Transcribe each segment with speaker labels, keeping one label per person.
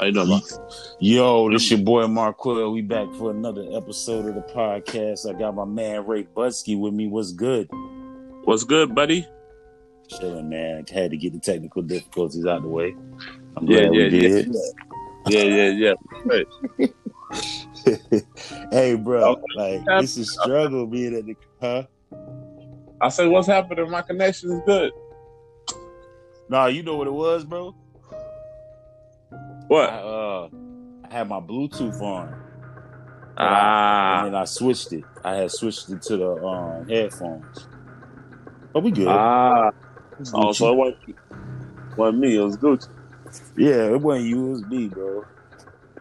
Speaker 1: How you doing, man?
Speaker 2: Yo, this your boy Marquell. We back for another episode of the podcast. I got my man Ray Butsky with me. What's good?
Speaker 1: What's good, buddy?
Speaker 2: Chilling, man. Had to get the technical difficulties out of the way. I'm
Speaker 1: Yeah,
Speaker 2: glad
Speaker 1: yeah,
Speaker 2: we did.
Speaker 1: Yeah, yeah, yeah. Right.
Speaker 2: hey, bro, like
Speaker 1: Yeah.
Speaker 2: it's a struggle being at the huh?
Speaker 1: I said, what's happening? My connection is good.
Speaker 2: Nah, you know what it was, bro. I,
Speaker 1: What?
Speaker 2: uh, I had my Bluetooth on,
Speaker 1: Ah,
Speaker 2: and then I switched it. I had switched it to the um, headphones. But we good.
Speaker 1: ah. Oh, so it wasn't, wasn't me. It was Gucci.
Speaker 2: Yeah, it wasn't you, it was me, bro.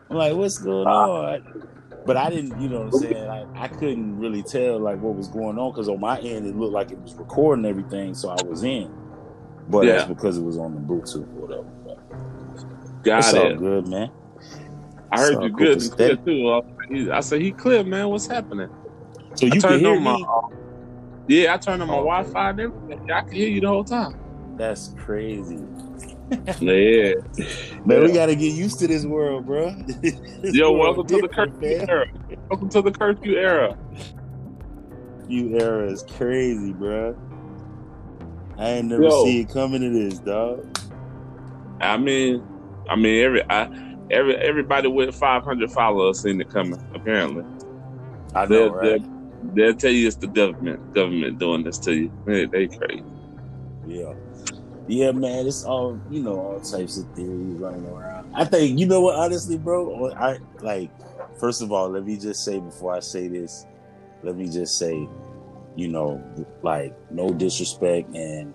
Speaker 2: I'm like, what's going
Speaker 1: Ah.
Speaker 2: on? But I didn't, you know what I'm saying? I, I couldn't really tell like what was going on because on my end it looked like it was recording everything, so I was in. But
Speaker 1: Yeah.
Speaker 2: that's because it was on the Bluetooth or whatever.
Speaker 1: Got
Speaker 2: it's all good, man.
Speaker 1: I heard
Speaker 2: So,
Speaker 1: you good and clear too. I- said he clear, man. What's happening?
Speaker 2: So you can hear
Speaker 1: on my.
Speaker 2: me?
Speaker 1: uh, yeah, I turned on my
Speaker 2: Oh.
Speaker 1: Wi-Fi and everything. I can hear you the whole time.
Speaker 2: That's crazy.
Speaker 1: Yeah.
Speaker 2: Man, we gotta get used to this world, bro. This
Speaker 1: Yo,
Speaker 2: world
Speaker 1: welcome to the curfew
Speaker 2: man.
Speaker 1: era. Welcome to the curfew era.
Speaker 2: You era is crazy, bro. I ain't never
Speaker 1: Yo.
Speaker 2: see it coming to this, dog.
Speaker 1: I mean, I mean, every I, every everybody with 500 followers seen it coming. Apparently,
Speaker 2: I know,
Speaker 1: they'll,
Speaker 2: right?
Speaker 1: they'll, they'll tell you it's the government. Government doing this to you. They, they crazy.
Speaker 2: Yeah. Yeah, man, it's all you know, all types of theories running around. I think you know what, honestly, bro. I like first of all, let me just say before I say this, let me just say, you know, like no disrespect and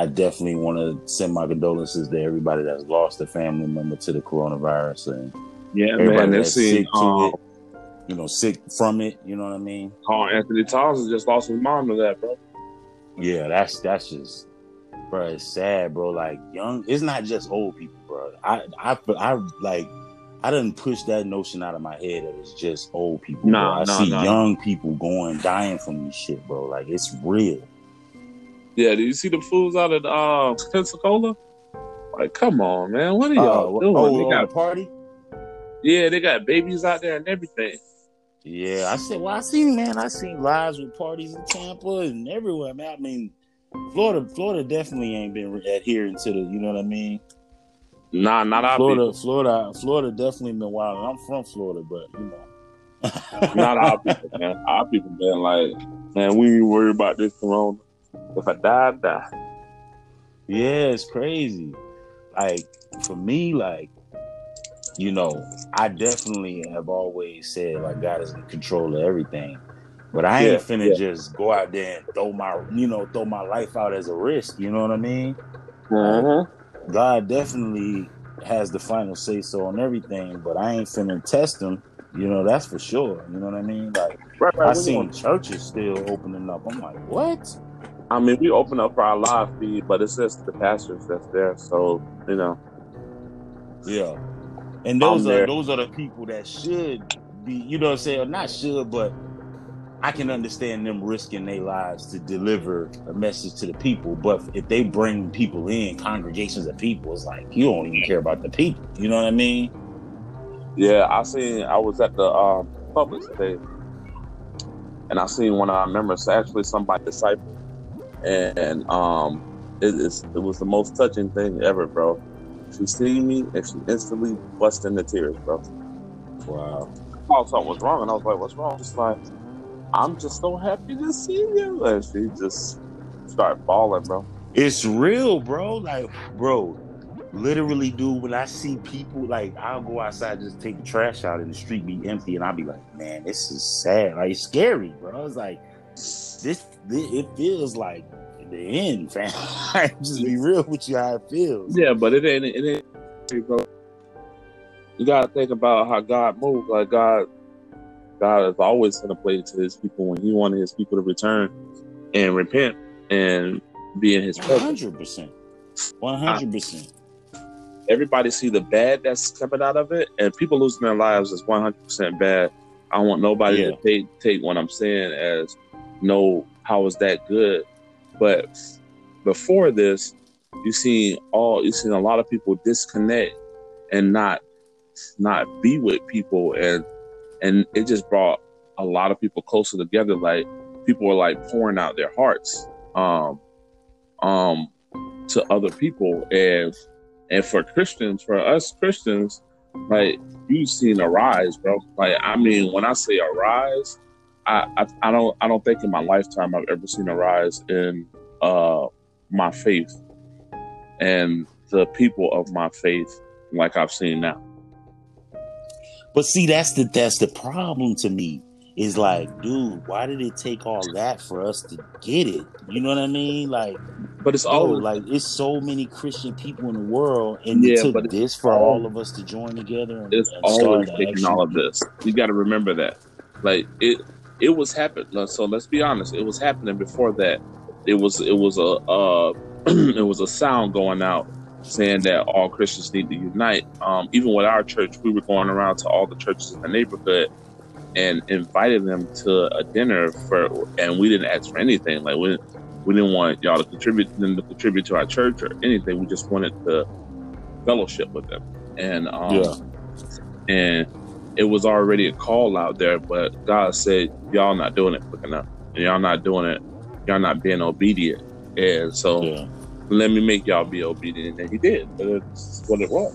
Speaker 2: I definitely want to send my condolences to everybody that's lost a family member to the coronavirus and
Speaker 1: Yeah,
Speaker 2: everybody
Speaker 1: man.
Speaker 2: That's sick to
Speaker 1: um,
Speaker 2: it, you know, sick from it, you know what I mean?
Speaker 1: Karl-Anthony Towns just lost his mom to that, bro.
Speaker 2: Yeah, that's that's just, bro. It's sad, bro. Like young, it's not just old people, bro. I I I like, I didn't push that notion out of my head that it's just old people. bro.
Speaker 1: Nah,
Speaker 2: I
Speaker 1: nah,
Speaker 2: see
Speaker 1: nah.
Speaker 2: young people going dying from this shit, bro. Like it's real.
Speaker 1: Yeah, do you see the fools out at uh, Pensacola? Like, come on, man. What are y'all
Speaker 2: Uh,
Speaker 1: doing?
Speaker 2: oh,
Speaker 1: they got,
Speaker 2: a party.
Speaker 1: yeah, they got babies out there and everything.
Speaker 2: Yeah, I said. Well, I seen man. I seen lives with parties in Tampa and everywhere, man. I mean, Florida, Florida definitely ain't been adhering to the. You know what I mean?
Speaker 1: Nah, not our
Speaker 2: Florida,
Speaker 1: people.
Speaker 2: Florida, Florida definitely been wild. I'm from Florida, but you know.
Speaker 1: Not our people, man. Our people been like, man, we ain't worried about this corona. If I die, I die.
Speaker 2: Yeah, it's crazy. Like for me, like you know, I definitely have always said like God is in control of everything. But I ain't
Speaker 1: Yeah,
Speaker 2: finna
Speaker 1: yeah.
Speaker 2: just go out there and throw my you know, throw my life out as a risk, you know what I mean?
Speaker 1: Mm-hmm.
Speaker 2: God definitely has the final say so on everything, but I ain't finna test him, you know, that's for sure. You know what I mean? Like
Speaker 1: Right, right.
Speaker 2: I seen churches still opening up. I'm like, what?
Speaker 1: I mean, we open up for our live feed, but it's just the pastors that's there. So, you know,
Speaker 2: Yeah. And those
Speaker 1: I'm
Speaker 2: are
Speaker 1: there.
Speaker 2: those are the people that should be, you know what I'm saying, or not should, but I can understand them risking their lives to deliver a message to the people. But if they bring people in, congregations of people, it's like you don't even care about the people. You know what I mean?
Speaker 1: yeah, I seen, I was at the um, Publix today, and I seen one of our members, actually somebody disciple, and um, it, it's, it was the most touching thing ever, bro. She seen me and she instantly bust into tears, bro.
Speaker 2: Wow.
Speaker 1: I thought something was wrong, and I was like, "What's wrong?" She's like, "I'm just so happy to see you," and she just started bawling, bro.
Speaker 2: It's real, bro. Like, bro, literally, dude, when I see people, like, I'll go outside, just take the trash out, and the street be empty, and I'll be like, man, this is sad. Like, it's scary, bro. It's like, this, this it feels like the end, fam. just be real with you how it feels.
Speaker 1: Yeah, but it ain't. It ain't. Bro. You gotta think about how God moves. Like God, God is always to play to His people when He wanted His people to return and repent and be in His presence.
Speaker 2: 100%. 100%.
Speaker 1: Everybody see the bad that's coming out of it, and people losing their lives is one hundred percent bad. I want nobody
Speaker 2: Yeah.
Speaker 1: to take take what I'm saying as no how is that good, but before this, you seen all you seen a lot of people disconnect and not not be with people. And and it just brought a lot of people closer together. Like people were like pouring out their hearts um um to other people. And and for christians for us christians like you've seen a rise bro. Like i mean when i say a rise I, I, I don't I don't think in my lifetime I've ever seen a rise in uh, my faith and the people of my faith like I've seen now.
Speaker 2: But see, that's the that's the problem to me. Is like, dude, why did it take all that for us to get it? You know what I mean? Like,
Speaker 1: but it's all
Speaker 2: like it's so many Christian people in the world, and yeah, it took this for all, all of us to join together. And,
Speaker 1: it's
Speaker 2: and
Speaker 1: always taking all of this. You got to remember that. Like it, it was happening. So let's be honest, it was happening before that. It was it was a uh, it was a sound going out saying that all Christians need to unite. Um, even with our church, we were going around to all the churches in the neighborhood and invited them to a dinner for, and we didn't ask for anything. Like we we didn't want y'all to contribute them to contribute to our church or anything. We just wanted to fellowship with them, and um, yeah. and it was already a call out there, but God said, Y'all not doing it quick enough. And y'all not doing it, y'all not being obedient. And so yeah. let me make y'all be obedient. And he did. That's what it was.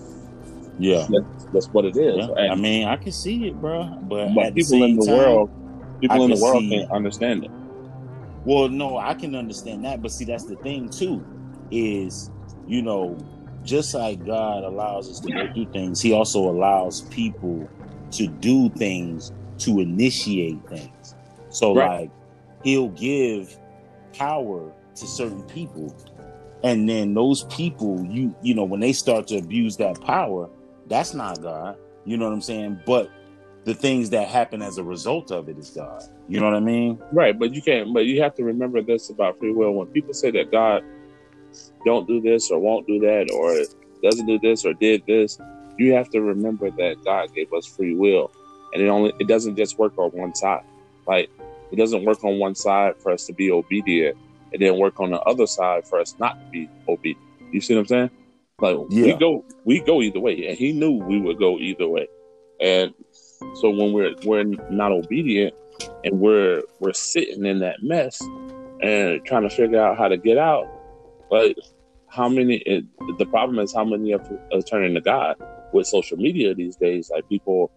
Speaker 2: Yeah.
Speaker 1: That's, that's what it is.
Speaker 2: Yeah. I mean, I can see it, bro. But,
Speaker 1: but people
Speaker 2: the
Speaker 1: in the
Speaker 2: time,
Speaker 1: world people in the world can't understand it.
Speaker 2: Well, no, I can understand that, but see that's the thing too, is you know, just like God allows us to go through things, he also allows people to do things to initiate things. So right. like he'll give power to certain people and then those people you you know when they start to abuse that power that's not god. You know what i'm saying? But the things that happen as a result of it is god. You know what i mean?
Speaker 1: Right but you can't but you have to remember this about free will. When people say that god don't do this or won't do that or doesn't do this or did this you have to remember that God gave us free will, and it only it doesn't just work on one side. Like it doesn't work on one side for us to be obedient, and then work on the other side for us not to be obedient. You see what I'm saying? Like yeah. we go we go either way, and He knew we would go either way, and so when we're we're not obedient and we're we're sitting in that mess and trying to figure out how to get out, like how many? It, the problem is how many are, are turning to God with social media these days. Like people,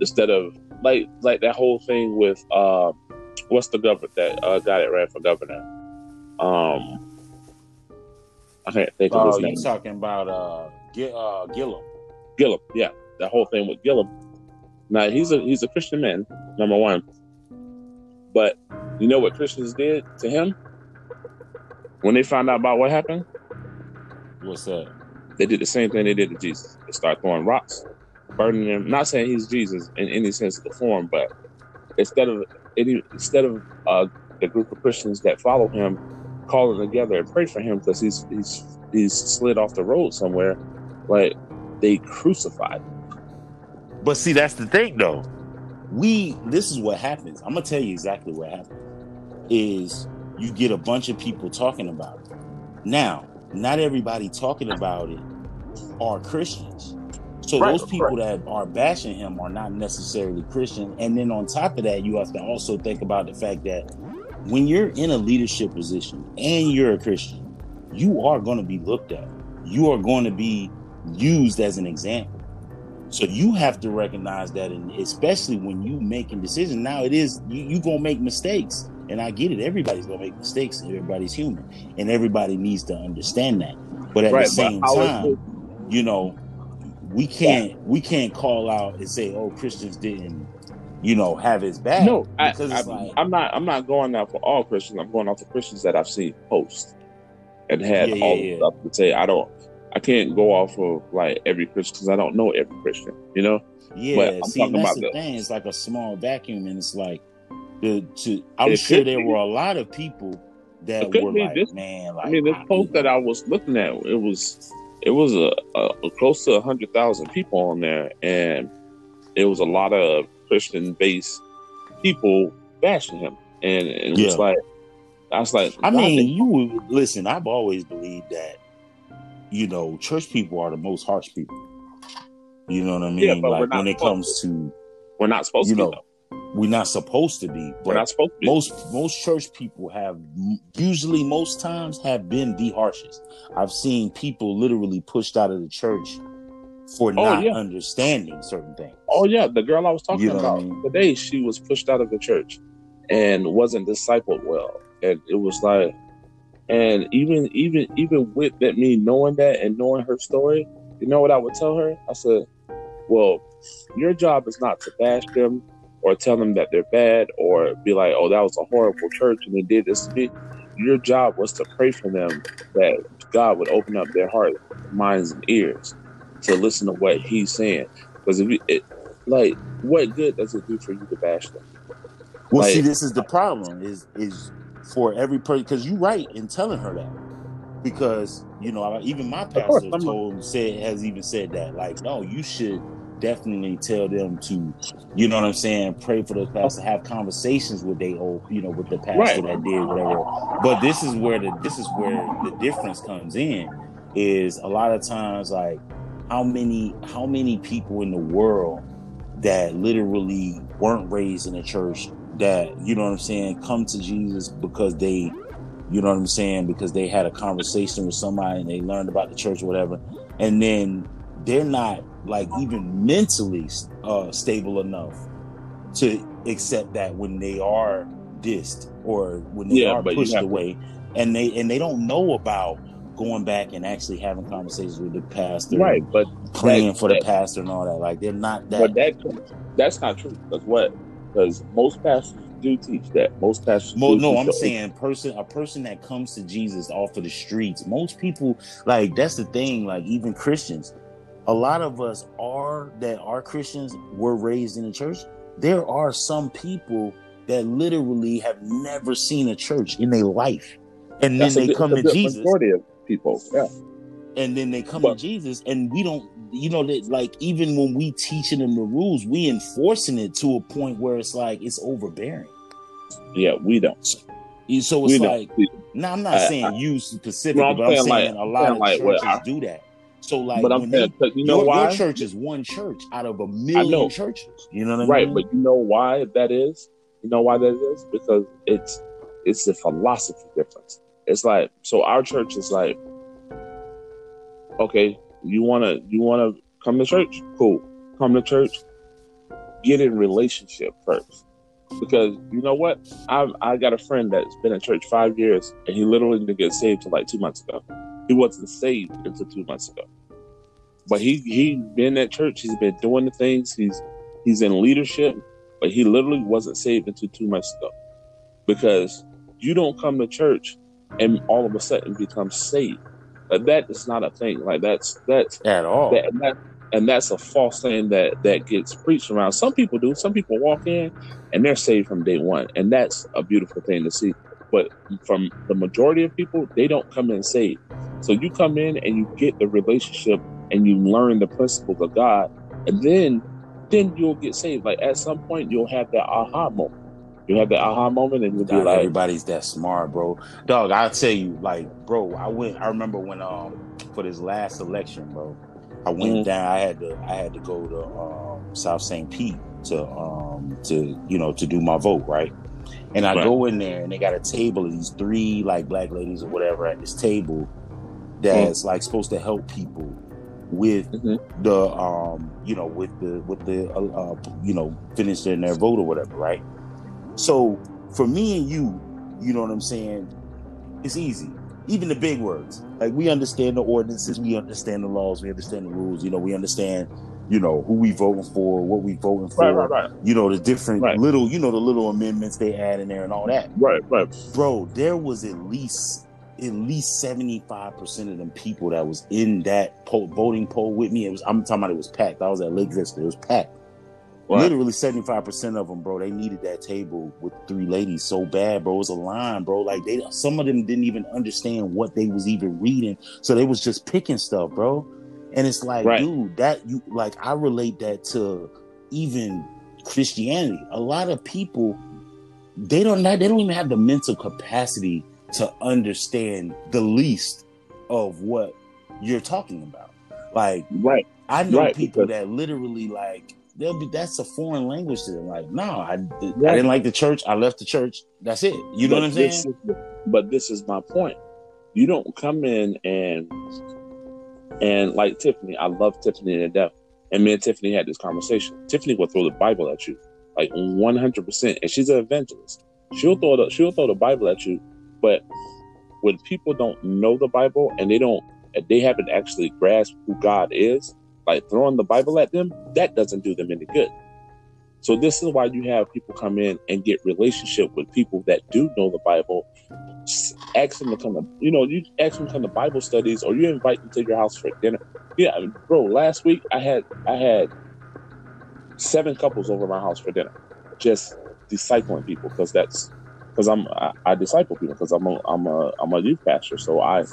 Speaker 1: instead of like like that whole thing with uh, what's the governor that uh, guy that ran for governor? Um, I can't think of his
Speaker 2: uh,
Speaker 1: name.
Speaker 2: You talking about uh, G- uh, Gillum?
Speaker 1: Gillum, yeah, that whole thing with Gillum. Now he's a he's a Christian man, number one. But you know what Christians did to him when they found out about what happened?
Speaker 2: What's that?
Speaker 1: They did the same thing they did to Jesus. They start throwing rocks, burning him. Not saying he's Jesus in any sense of the form, but instead of any, instead of uh, the group of Christians that follow him calling together and pray for him because he's he's he's slid off the road somewhere, like they crucified. Him.
Speaker 2: But see, that's the thing, though. We this is what happens. I'm gonna tell you exactly what happens. Is you get a bunch of people talking about it. Now, not everybody talking about it are Christians. So right, those people right. that are bashing him are not necessarily Christian. And then on top of that, you have to also think about the fact that when you're in a leadership position and you're a Christian, you are going to be looked at. You are going to be used as an example. So you have to recognize that, and especially when you making decisions. Now it is you, you gonna make mistakes. And I get it. Everybody's gonna make mistakes. Everybody's human, and everybody needs to understand that. But at right, the same time, you know, we can't yeah. we can't call out and say, "Oh, Christians didn't." You know, have his back.
Speaker 1: No, I, I, like, I'm not. I'm not going out for all Christians. I'm going out for Christians that I've seen post and had yeah, all yeah, stuff to say. I don't. I can't go off of like every Christian because I don't know every Christian. You know.
Speaker 2: Yeah. But I'm see, talking that's about the thing. It's like a small vacuum, and it's like the to I'm it sure there be. were a lot of people that were like, this, man, like,
Speaker 1: I mean, this post that I was looking at, it was it was a, a, close to a hundred thousand people on there, and it was a lot of Christian based people bashing him, and, and yeah. it's like I was like,
Speaker 2: I mean, you listen. I've always believed that you know church people are the most harsh people. You know what I mean?
Speaker 1: Yeah,
Speaker 2: like when it comes to
Speaker 1: We're not supposed
Speaker 2: You
Speaker 1: to.
Speaker 2: know,
Speaker 1: be, though.
Speaker 2: We're not supposed to be.
Speaker 1: We're
Speaker 2: but
Speaker 1: not supposed to.
Speaker 2: Most most church people have usually most times have been the harshest. I've seen people literally pushed out of the church for
Speaker 1: Oh,
Speaker 2: not
Speaker 1: yeah.
Speaker 2: understanding certain things.
Speaker 1: Oh yeah, the girl I was talking
Speaker 2: You know what I
Speaker 1: about
Speaker 2: mean?
Speaker 1: today, she was pushed out of the church and wasn't discipled well, and it was like, and even even even with that me knowing that and knowing her story, you know what I would tell her? I said, well, your job is not to bash them or tell them that they're bad or be like, oh, that was a horrible church and they did this to me. Your job was to pray for them that God would open up their heart, minds, and ears to listen to what He's saying. Because if you, it, like, what good does it do for you to bash them?
Speaker 2: Well,
Speaker 1: Like-
Speaker 2: see, this is the problem is is for every person because you're right in telling her that because you know even my pastor told said has even said that like no you should definitely tell them to you know what I'm saying pray for the pastor have conversations with they old you know with the pastor
Speaker 1: Right.
Speaker 2: that did whatever but this is where the this is where the difference comes in is a lot of times like how many how many people in the world that literally weren't raised in a church that you know what I'm saying come to Jesus because they you know what I'm saying because they had a conversation with somebody and they learned about the church or whatever and then they're not like even mentally uh, stable enough to accept that when they are dissed or when they
Speaker 1: Yeah,
Speaker 2: are pushed
Speaker 1: have to-
Speaker 2: away and they and they don't know about going back and actually having conversations with the pastor
Speaker 1: Right, but
Speaker 2: praying
Speaker 1: that-
Speaker 2: for the
Speaker 1: that-
Speaker 2: pastor and all that like they're not that
Speaker 1: but that that's not true. Because what? Because most pastors do teach that. Most pastors.
Speaker 2: Mo-
Speaker 1: do
Speaker 2: no, I'm
Speaker 1: that.
Speaker 2: saying person a person that comes to Jesus off of the streets. Most people like that's the thing. Like even Christians, a lot of us are that are Christians. Were raised in the church. There are some people that literally have never seen a church in their life, and then
Speaker 1: That's a
Speaker 2: they
Speaker 1: good-
Speaker 2: come to Jesus,
Speaker 1: Majority of people. Yeah.
Speaker 2: and then they come
Speaker 1: But-
Speaker 2: to Jesus, and we don't. You know that like even when we teaching them the rules, we enforcing it to a point where it's like it's overbearing.
Speaker 1: Yeah, we don't.
Speaker 2: You- So it's
Speaker 1: don't.
Speaker 2: like
Speaker 1: We-
Speaker 2: No, I'm not
Speaker 1: I-
Speaker 2: saying you specifically,
Speaker 1: No, I'm
Speaker 2: but I'm
Speaker 1: saying, like-
Speaker 2: a lot of
Speaker 1: like, what
Speaker 2: churches
Speaker 1: I-
Speaker 2: do that. So like,
Speaker 1: but I'm saying,
Speaker 2: they,
Speaker 1: you know
Speaker 2: your,
Speaker 1: why?
Speaker 2: your church is one church out of a million churches. You know what I
Speaker 1: right,
Speaker 2: mean?
Speaker 1: Right, but you know why that is? You know why that is? Because it's it's the philosophy difference. It's like so our church is like, okay, you wanna you wanna come to church? Cool. Come to church, get in relationship first. Because you know what? I I got a friend that's been in church five years and he literally didn't get saved till like two months ago. He wasn't saved until two months ago. But he he been at church, he's been doing the things, he's he's in leadership, but he literally wasn't saved until two months ago. Because you don't come to church and all of a sudden become saved. Like that is not a thing. Like that's that's
Speaker 2: At all.
Speaker 1: that, and that and that's a false thing that that gets preached around. Some people do. Some people walk in and they're saved from day one, and that's a beautiful thing to see. But from the majority of people, they don't come in saved. So you come in and you get the relationship and you learn the principles of God, and then then you'll get saved. Like at some point, you'll have that aha moment. You'll have that aha moment, and you'll be like,
Speaker 2: everybody's that smart, bro. Dog, I'll tell you, like, bro, I went. I remember when um for this last election, bro, I went
Speaker 1: Mhm.
Speaker 2: down. I had to. I had to go to um, South St. Pete to um to you know to do my vote, right? And I
Speaker 1: Right.
Speaker 2: go in there, and they got a table of these three like black ladies or whatever at this table that's like supposed to help people with
Speaker 1: Mhm.
Speaker 2: the um you know with the with the uh, uh you know finishing their vote or whatever, right? So for me and you, you know what I'm saying? It's easy. Even the big words. Like we understand the ordinances, we understand the laws, we understand the rules, you know, we understand, you know, who we voting for, what we voting for,
Speaker 1: right, right, right,
Speaker 2: you know, the different little, you know, the little amendments they add in there and all that.
Speaker 1: right, right.
Speaker 2: Bro, there was at least at least 75% of them people that was in that poll, voting poll with me. It was I'm talking about it was packed. I was at Lake Vista. It was packed.
Speaker 1: Right.
Speaker 2: Literally 75% of them, bro, they needed that table with three ladies so bad, bro. It was a line, bro. Like they some of them didn't even understand what they was even reading. So they was just picking stuff, bro. And it's like,
Speaker 1: Right.
Speaker 2: dude, that you like I relate that to even Christianity. A lot of people they don't they don't even have the mental capacity to understand the least of what you're talking about. Like,
Speaker 1: right.
Speaker 2: I know
Speaker 1: Right,
Speaker 2: people that literally like they'll be that's a foreign language to them. Like, no, I, I didn't like the church. I left the church. That's it. You know
Speaker 1: But
Speaker 2: what I'm saying?
Speaker 1: is but this is my point. You don't come in and and like Tiffany, I love Tiffany to death. And me and Tiffany had this conversation. Tiffany will throw the Bible at you, like one hundred percent. And she's an evangelist. She'll throw the she'll throw the Bible at you. But when people don't know the Bible and they don't they haven't actually grasped who God is, like throwing the Bible at them, that doesn't do them any good. So this is why you have people come in and get relationship with people that do know the Bible. Ask them to come to, you know, you ask them to come to Bible studies, or you invite them to your house for dinner. Yeah, I mean, bro. Last week I had I had seven couples over my house for dinner, just discipling people because that's because I'm I, I disciple people because I'm a I'm a I'm a youth pastor, so I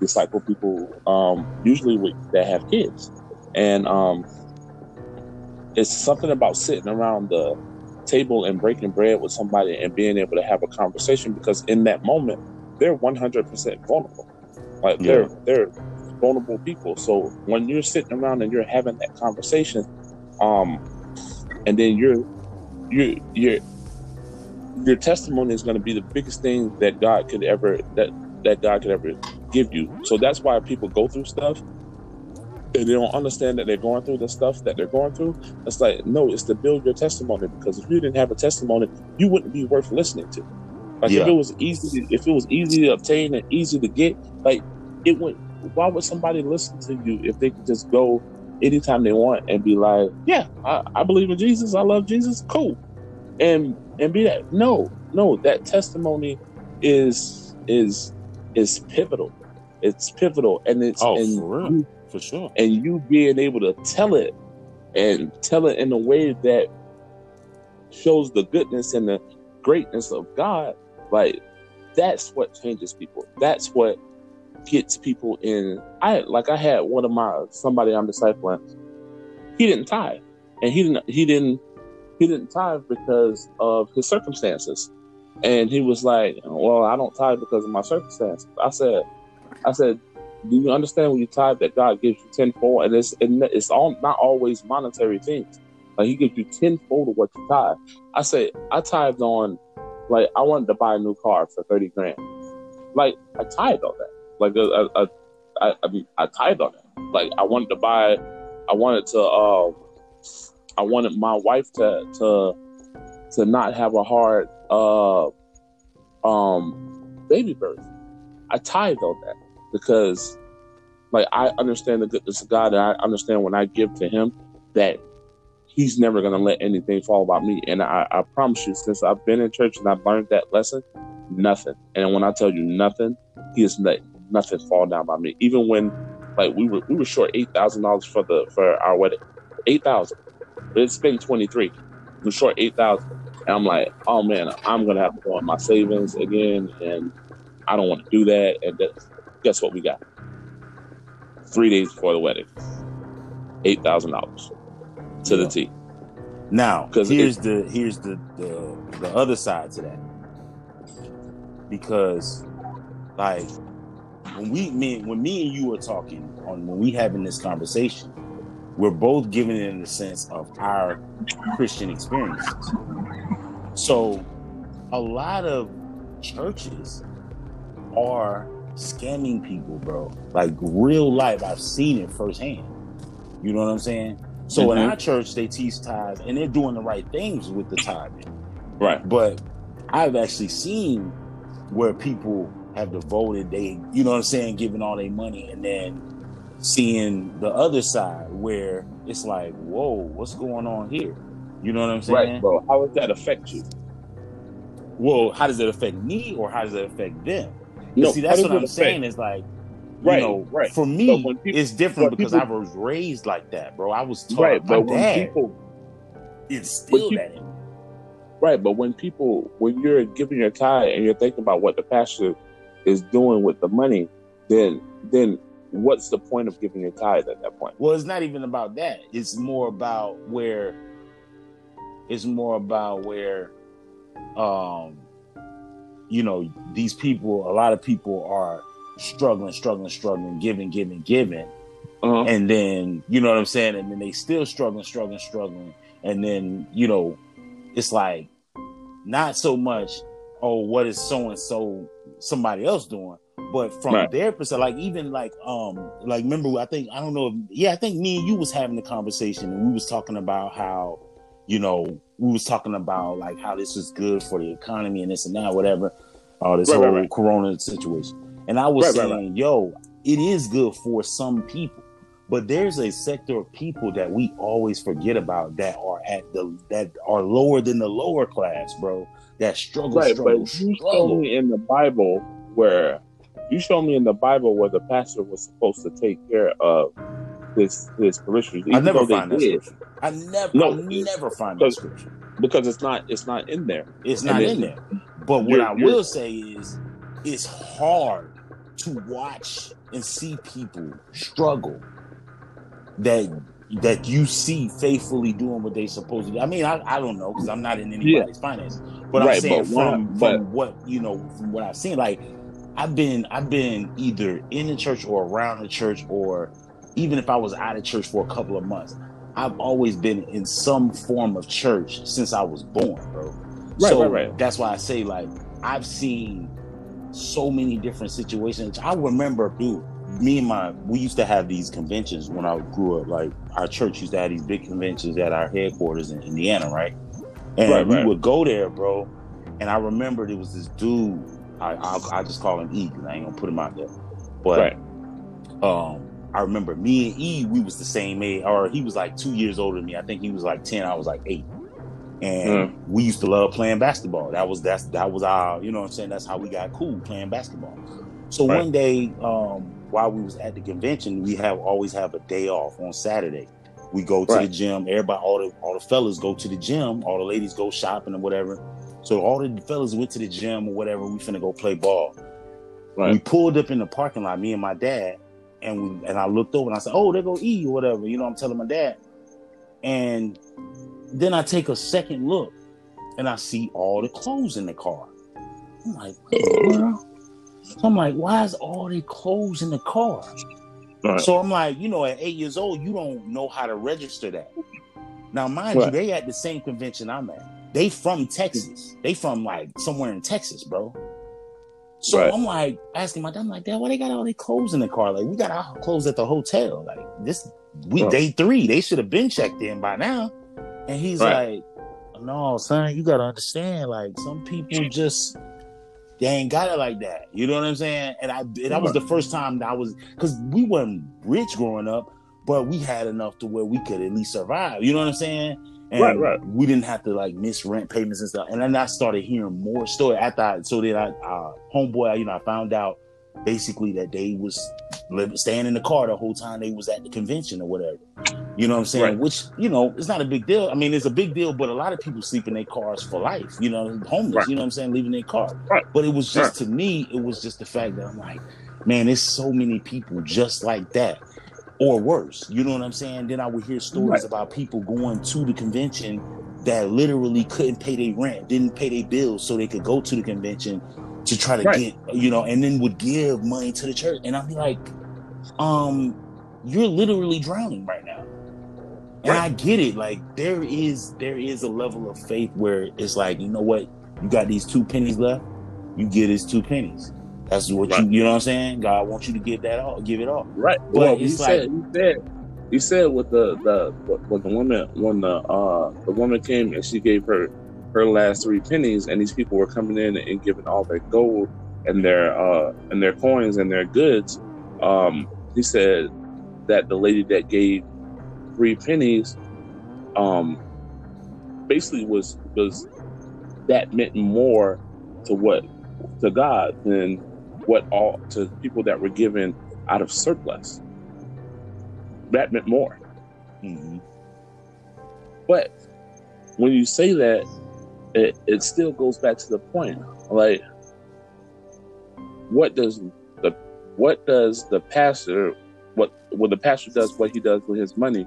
Speaker 1: disciple people um, usually with, that have kids, and um, it's something about sitting around the table and breaking bread with somebody and being able to have a conversation because in that moment they're 100% vulnerable. Like they're they're vulnerable people. So when you're sitting around and you're having that conversation um and then you're you're you're your testimony is going to be the biggest thing that God could ever that that God could ever give you. So that's why people go through stuff and they don't understand that they're going through the stuff that they're going through. It's like no, it's to build your testimony because if you didn't have a testimony, you wouldn't be worth listening to. Like
Speaker 2: Yeah.
Speaker 1: if it was easy, if it was easy to obtain and easy to get, like it would. Why would somebody listen to you if they could just go anytime they want and be like, "Yeah, I, I believe in Jesus. I love Jesus. Cool," and and be that. No, no, that testimony is is is pivotal. It's pivotal, and it's
Speaker 2: Oh,
Speaker 1: and
Speaker 2: for real.
Speaker 1: you-
Speaker 2: For sure.
Speaker 1: and you being able to tell it and tell it in a way that shows the goodness and the greatness of God, like that's what changes people. That's what gets people in. I like I had one of my somebody I'm discipling. He didn't tithe, and he didn't. He didn't. He didn't tithe because of his circumstances, and he was like, "Well, I don't tithe because of my circumstances." I said, "I said, do you understand when you tithe that God gives you tenfold, and it's and it's all not always monetary things. Like He gives you tenfold of what you tithe. I say I tithed on, like I wanted to buy a new car for thirty grand. Like I tithe on that. Like I, I mean I tithed on that. Like I wanted to buy, I wanted to, uh, I wanted my wife to to to not have a hard uh um baby birth. I tithe on that because like I understand the goodness of God and I understand when I give to him that he's never gonna let anything fall about me. And I, I promise you, since I've been in church and I've learned that lesson, nothing. And when I tell you nothing, he has let nothing fall down by me. Even when like we were we were short eight thousand dollars for the for our wedding. Eight thousand. But it's been twenty three. We're short eight thousand. And I'm like, oh man, I'm gonna have to go on my savings again and I don't want to do that. And guess what we got? Three days before the wedding, eight thousand dollars to
Speaker 2: Yeah.
Speaker 1: the T.
Speaker 2: Now, here's the here's the, the the other side to that. Because like when we me when me and you are talking on when we having this conversation, we're both giving it in the sense of our Christian experiences. So a lot of churches are scamming people, bro. Like real life. I've seen it firsthand. You know what I'm saying? So in
Speaker 1: Mhm.
Speaker 2: our church, they teach tithe, and they're doing the right things with the tithing.
Speaker 1: Right.
Speaker 2: But I've actually seen where people have devoted they, you know what I'm saying, giving all their money, and then seeing the other side where it's like, whoa, what's going on here? You know what I'm saying?
Speaker 1: Right, bro. How does that affect you?
Speaker 2: Well, how does it affect me, or how does it affect them?
Speaker 1: No,
Speaker 2: see, that's what I'm saying. Is like, you
Speaker 1: Right,
Speaker 2: know,
Speaker 1: right.
Speaker 2: for me,
Speaker 1: people-
Speaker 2: it's different because
Speaker 1: people-
Speaker 2: I was raised like that, bro. I was taught.
Speaker 1: Right,
Speaker 2: my
Speaker 1: but when
Speaker 2: dad
Speaker 1: people
Speaker 2: instilled that in me.
Speaker 1: Right, but when people, when you're giving your tithe and you're thinking about what the pastor is doing with the money, then then what's the point of giving your tithe at that point?
Speaker 2: Well, it's not even about that. It's more about where it's more about where um you know, these people, a lot of people are struggling, struggling, struggling, giving, giving, giving. uh-huh. and then you know what I'm saying, and then they still struggling, struggling, struggling, and then you know, it's like not so much, oh, what is so and so somebody else doing, but from right. their perspective, like even like um like remember I think I don't know if, yeah I think me and you was having the conversation and we was talking about how you know we was talking about like how this is good for the economy and this and that whatever uh, this right, whole right, Corona situation. And I was saying yo it is good for some people but there's a sector of people that we always forget about that are at the that are lower than the lower class bro that struggle right, struggle, but
Speaker 1: you show in the Bible where you show me in the Bible where the pastor was supposed to take care of his his parishioners.
Speaker 2: I never find that did. scripture. I never, no, I never find that scripture
Speaker 1: because it's not it's not in there.
Speaker 2: It's not in there. But what I will say is, it's hard to watch and see people struggle that that you see faithfully doing what they supposed to do. I mean, I, I don't know because I'm not in anybody's yeah. finance, but right, I'm saying but from, from but, what you know from what I've seen, like I've been I've been either in the church or around the church or even if I was out of church for a couple of months, I've always been in some form of church since I was born, bro. Right, so right, right. that's why I say like I've seen so many different situations. I remember, dude, me and my we used to have these conventions when I grew up. Like our church used to have these big conventions at our headquarters in Indiana, right? And right, we would go there, bro. And I remember it was this dude I I'll, I just call him E. I ain't gonna put him out there. But right. um, I remember me and E, we was the same age, or he was like two years older than me. I think he was like ten, I was like eight. And mm. we used to love playing basketball. That was that's that was our, you know what I'm saying? That's how we got cool playing basketball. So right. one day, um, while we was at the convention, we have always have a day off on Saturday. We go to right. the gym. Everybody, all the all the fellas go to the gym. All the ladies go shopping and whatever. So all the fellas went to the gym or whatever. We finna go play ball. Right. We pulled up in the parking lot, me and my dad, and we and I looked over and I said, "Oh, there go E or whatever." You know, I'm telling my dad, and then I take a second look, and I see all the clothes in the car. I'm like, so I'm like, why is all the clothes in the car? Right. So I'm like, you know, at eight years old, you don't know how to register that. Now, mind right. you, they at the same convention I'm at. They from Texas. They from like somewhere in Texas, bro. So right. I'm like asking my dad, I'm like, Dad, why they got all their clothes in the car? Like, we got our clothes at the hotel. Like, this we day three. They should have been checked in by now. And he's right. like, No, son, you gotta understand. Like, some people hmm. just they ain't got it like that. You know what I'm saying? And I and that was the first time that I was because we weren't rich growing up, but we had enough to where we could at least survive. You know what I'm saying? And right, right. we didn't have to like miss rent payments and stuff. And then I started hearing more story after I, so then I, uh, homeboy, you know, I found out basically that they was living, staying in the car the whole time they was at the convention or whatever. You know what I'm saying? Right. Which, you know, it's not a big deal. I mean, it's a big deal, but a lot of people sleep in their cars for life, you know, homeless, right. you know what I'm saying? Leaving their car. Right. But it was just, to me, it was just the fact that I'm like, man, there's so many people just like that or worse. You know what I'm saying? Then I would hear stories right. about people going to the convention that literally couldn't pay their rent, didn't pay their bills, so they could go to the convention to try to right. get, you know, and then would give money to the church. And I'd be like, um, you're literally drowning right now. And right. I get it. Like there is there is a level of faith where it's like, you know what, you got these two pennies left, you get his two pennies. That's what right. you you know what I'm saying. God wants you to give that all, give it all.
Speaker 1: Right. But well, he said, he said, he said with the the with the woman when the uh the woman came and she gave her her last three pennies, and these people were coming in and giving all their gold and their uh and their coins and their goods. Um, he said that the lady that gave three pennies, um, basically was was that meant more to what to God than what all to people that were given out of surplus. That meant more. Mm-hmm. But when you say that, it, it still goes back to the point. Like, what does the what does the pastor what when the pastor does what he does with his money,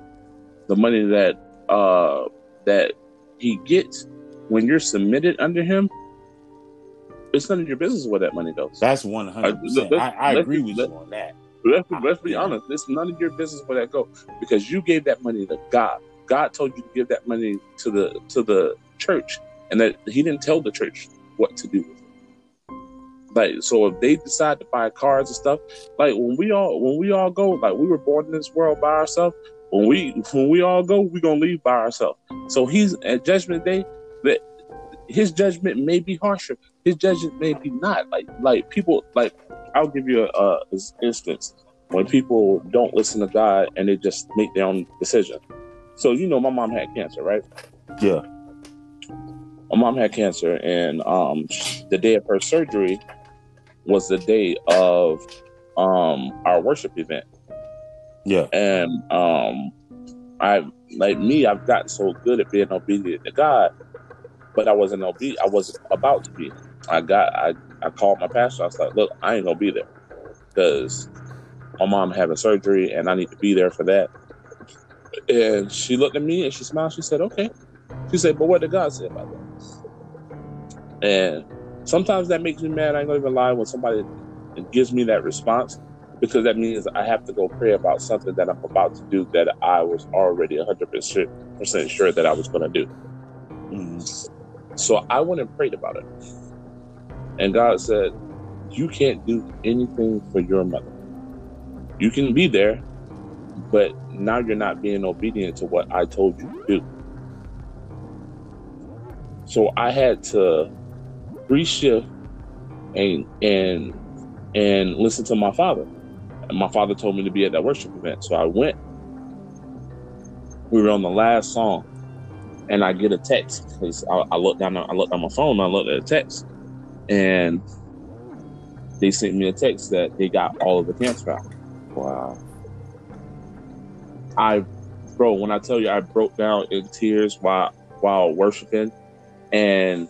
Speaker 1: the money that uh that he gets when you're submitted under him, it's none of your business where that money goes.
Speaker 2: That's one hundred percent. I agree with let, you on that.
Speaker 1: let's, let's be honest. It's none of your business where that go because you gave that money to God. God told you to give that money to the to the church, and that He didn't tell the church what to do with it. Like so, if they decide to buy cars and stuff, like when we all when we all go, like we were born in this world by ourselves. When we when we all go, we gonna leave by ourselves. So He's at Judgment Day. That His judgment may be harsher. His judgment may be not. Like like people like I'll give you a, a instance when people don't listen to God and they just make their own decision. So you know, my mom had cancer, right?
Speaker 2: Yeah.
Speaker 1: My mom had cancer, and um, the day of her surgery was the day of um, our worship event.
Speaker 2: Yeah.
Speaker 1: And um, I like me, I've gotten so good at being obedient to God, but I wasn't obedient. I was about to be. I got I I called my pastor. I was like, look, I ain't gonna be there because my mom having surgery and I need to be there for that. And she looked at me and she smiled. She said, okay. She said, but what did God say about that? And sometimes that makes me mad. I ain't gonna even lie when somebody gives me that response because that means I have to go pray about something that I'm about to do that I was already 100% sure that I was going to do. Mm-hmm. So I went and prayed about it. And God said, You can't do anything for your mother. You can be there, but now you're not being obedient to what I told you to do. So I had to reshift and and and listen to my father. And my father told me to be at that worship event. So I went. We were on the last song, and I get a text because I, I looked down. I looked on my phone. I looked at a text, and they sent me a text that they got all of the cancer out.
Speaker 2: Wow.
Speaker 1: I, bro, when I tell you I broke down in tears while while worshiping, and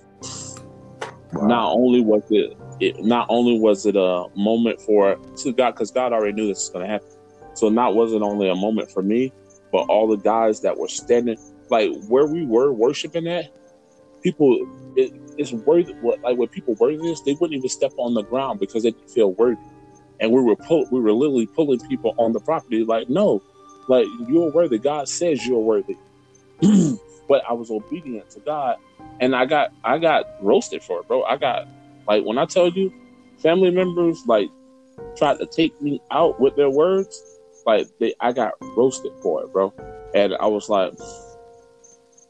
Speaker 1: wow. not only was it, it, not only was it a moment for to God because God already knew this was going to happen. So not was it only a moment for me, but all the guys that were standing like where we were worshiping at, people it, it's worthy. Like when people were this, they wouldn't even step on the ground because they didn't feel worthy. And we were pull, we were literally pulling people on the property. Like no, like you're worthy. God says you're worthy. but I was obedient to God, and I got I got roasted for it, bro. I got like when I tell you, family members like tried to take me out with their words. Like they, I got roasted for it, bro. And I was like,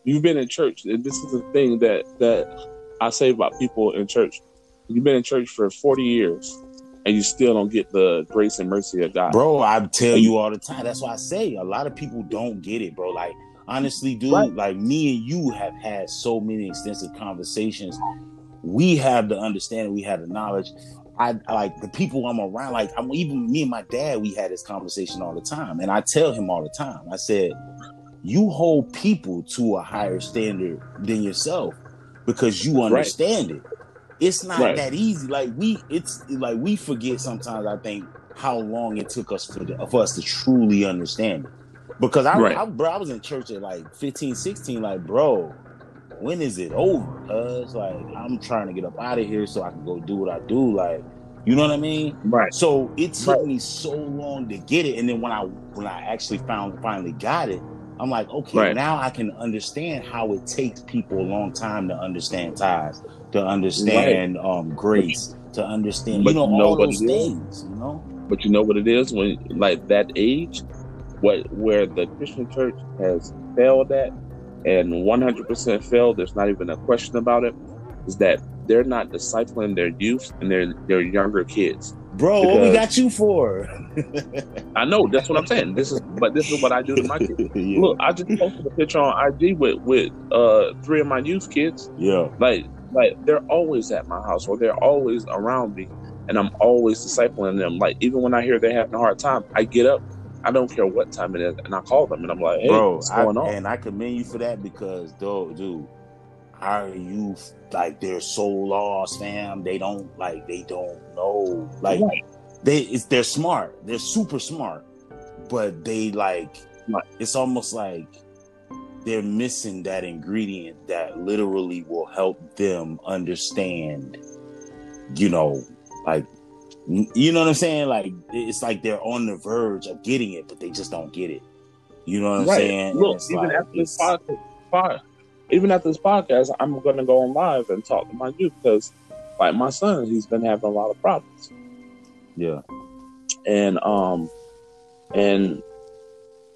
Speaker 1: you've been in church, and this is the thing that that I say about people in church. You've been in church for forty years, and you still don't get the grace and mercy of God,
Speaker 2: bro. I tell you all the time. That's why I say a lot of people don't get it, bro. Like honestly, dude, right. like me and you have had so many extensive conversations. We have the understanding, we have the knowledge. I like the people I'm around. Like I'm even me and my dad. We had this conversation all the time, and I tell him all the time. I said, "You hold people to a higher standard than yourself because you understand right. it. It's not right. that easy. Like we, it's like we forget sometimes. I think how long it took us for, for us to truly understand it. Because I, right. I, bro, I was in church at like 15, 16. Like, bro, when is it over? Cause like I'm trying to get up out of here so I can go do what I do. Like, you know what I mean?
Speaker 1: Right.
Speaker 2: So it took me so long to get it, and then when I when I actually found finally got it, I'm like, okay, right. now I can understand how it takes people a long time to understand ties, to understand right. um, grace, to understand, but you know, you know all those things, you know.
Speaker 1: But you know what it is when, like, that age, what where the Christian church has failed at, and 100% failed. There's not even a question about it. Is that they're not discipling their youth and their their younger kids.
Speaker 2: Bro, what we got you for?
Speaker 1: I know that's what I'm saying. This is, but this is what I do to my kids. yeah. Look, I just posted a picture on IG with with uh three of my youth kids.
Speaker 2: Yeah,
Speaker 1: like like they're always at my house or they're always around me, and I'm always discipling them. Like even when I hear they're having a hard time, I get up. I don't care what time it is, and I call them, and I'm like, "Hey, Bro, what's going
Speaker 2: I,
Speaker 1: on?"
Speaker 2: And I commend you for that because, though, dude, our youth like they're so lost, fam. They don't like they don't know. Like right. they it's they're smart. They're super smart. But they like it's almost like they're missing that ingredient that literally will help them understand, you know, like You know what I'm saying? Like it's like they're on the verge of getting it, but they just don't get it. You know what I'm right. saying?
Speaker 1: Look, even like, after this podcast, even after this podcast, I'm going to go on live and talk to my youth because, like my son, he's been having a lot of problems.
Speaker 2: Yeah,
Speaker 1: and um, and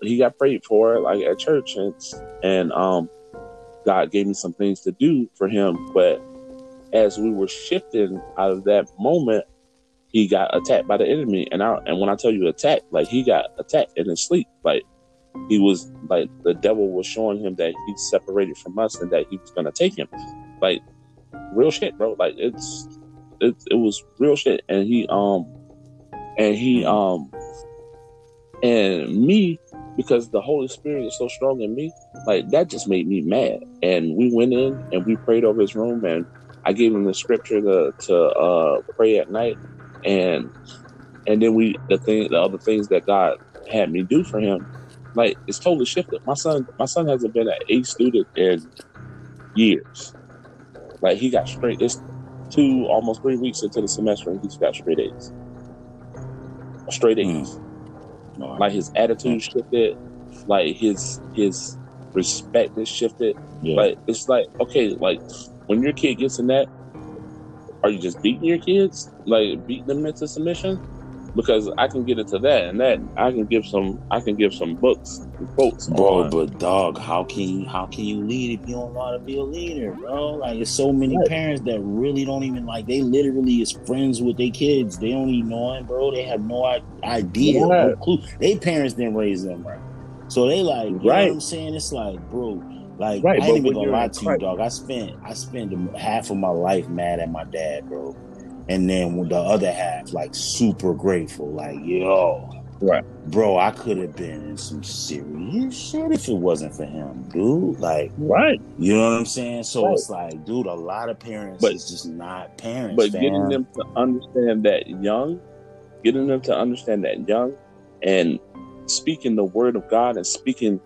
Speaker 1: he got prayed for like at church, and and um, God gave me some things to do for him, but as we were shifting out of that moment, he got attacked by the enemy. And I and when I tell you attacked, like he got attacked in his sleep. Like he was like the devil was showing him that he's separated from us and that he was gonna take him. Like real shit, bro. Like it's it, it was real shit. And he um and he um and me because the Holy Spirit is so strong in me, like that just made me mad. And we went in and we prayed over his room and I gave him the scripture to to uh, pray at night, and and then we the thing the other things that God had me do for him, like it's totally shifted. My son my son hasn't been an A student in years. Like he got straight. It's two almost three weeks into the semester, and he's got straight A's. Straight A's. Mm. Like his attitude shifted. Like his his respect is shifted. Yeah. Like it's like okay, like when your kid gets in that, are you just beating your kids, like beating them into submission? Because I can get into that, and that I can give some, I can give some books, quotes.
Speaker 2: Bro, on. but dog, how can you, how can you lead if you don't want to be a leader, bro? Like, there's so many right. parents that really don't even like. They literally is friends with their kids. They don't even know it, bro. They have no idea, no clue. They parents didn't raise them right, so they like, you right. know what I'm saying? It's like, bro like right, I ain't even gonna lie to you, dog. I spent I spent half of my life mad at my dad, bro, and then with the other half, like super grateful. Like yo,
Speaker 1: right,
Speaker 2: bro, I could have been in some serious shit if it wasn't for him, dude. Like,
Speaker 1: right,
Speaker 2: you know what I'm saying? So right. it's like, dude, a lot of parents but, is just not parents.
Speaker 1: But
Speaker 2: fam.
Speaker 1: getting them to understand that young, getting them to understand that young, and speaking the word of God and speaking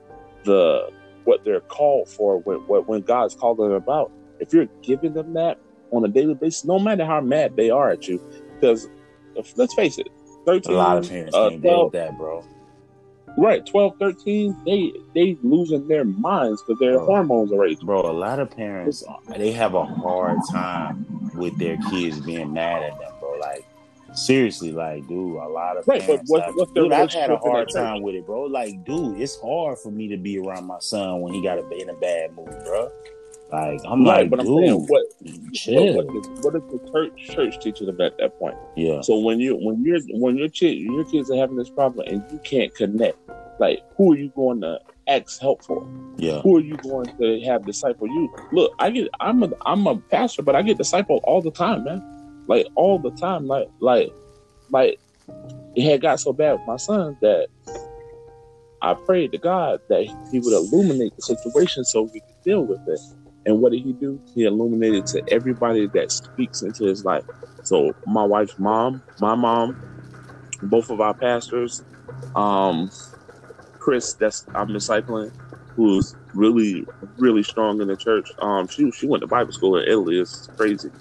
Speaker 1: the what they're called for, what, when God's called them about. If you're giving them that on a daily basis, no matter how mad they are at you, because let's face it, 13,
Speaker 2: a lot of parents uh, can't 12, deal with that, bro.
Speaker 1: Right, 12, 13, they they losing their minds because their bro, hormones are raising.
Speaker 2: Bro, a lot of parents they have a hard time with their kids being mad at them, bro. Like seriously, like, dude, a lot of right, but what, what's dude, I've had a hard time with it, bro. Like, dude, it's hard for me to be around my son when he got a, in a bad mood, bro. Like, I'm right, like, but I'm saying,
Speaker 1: what. What, what, is, what is the church church teaching them at that point?
Speaker 2: Yeah.
Speaker 1: So when you when you're when your kid your kids are having this problem and you can't connect, like, who are you going to ask help for?
Speaker 2: Yeah.
Speaker 1: Who are you going to have disciple you? Look, I get I'm a I'm a pastor, but I get disciple all the time, man like all the time. Like like like it had got so bad with my son that I prayed to God that He would illuminate the situation so we could deal with it. And what did He do? He illuminated to everybody that speaks into His life. So my wife's mom, my mom, both of our pastors, um, Chris, that's I'm discipling, who's really, really strong in the church. Um, she she went to Bible school in Italy. It's crazy.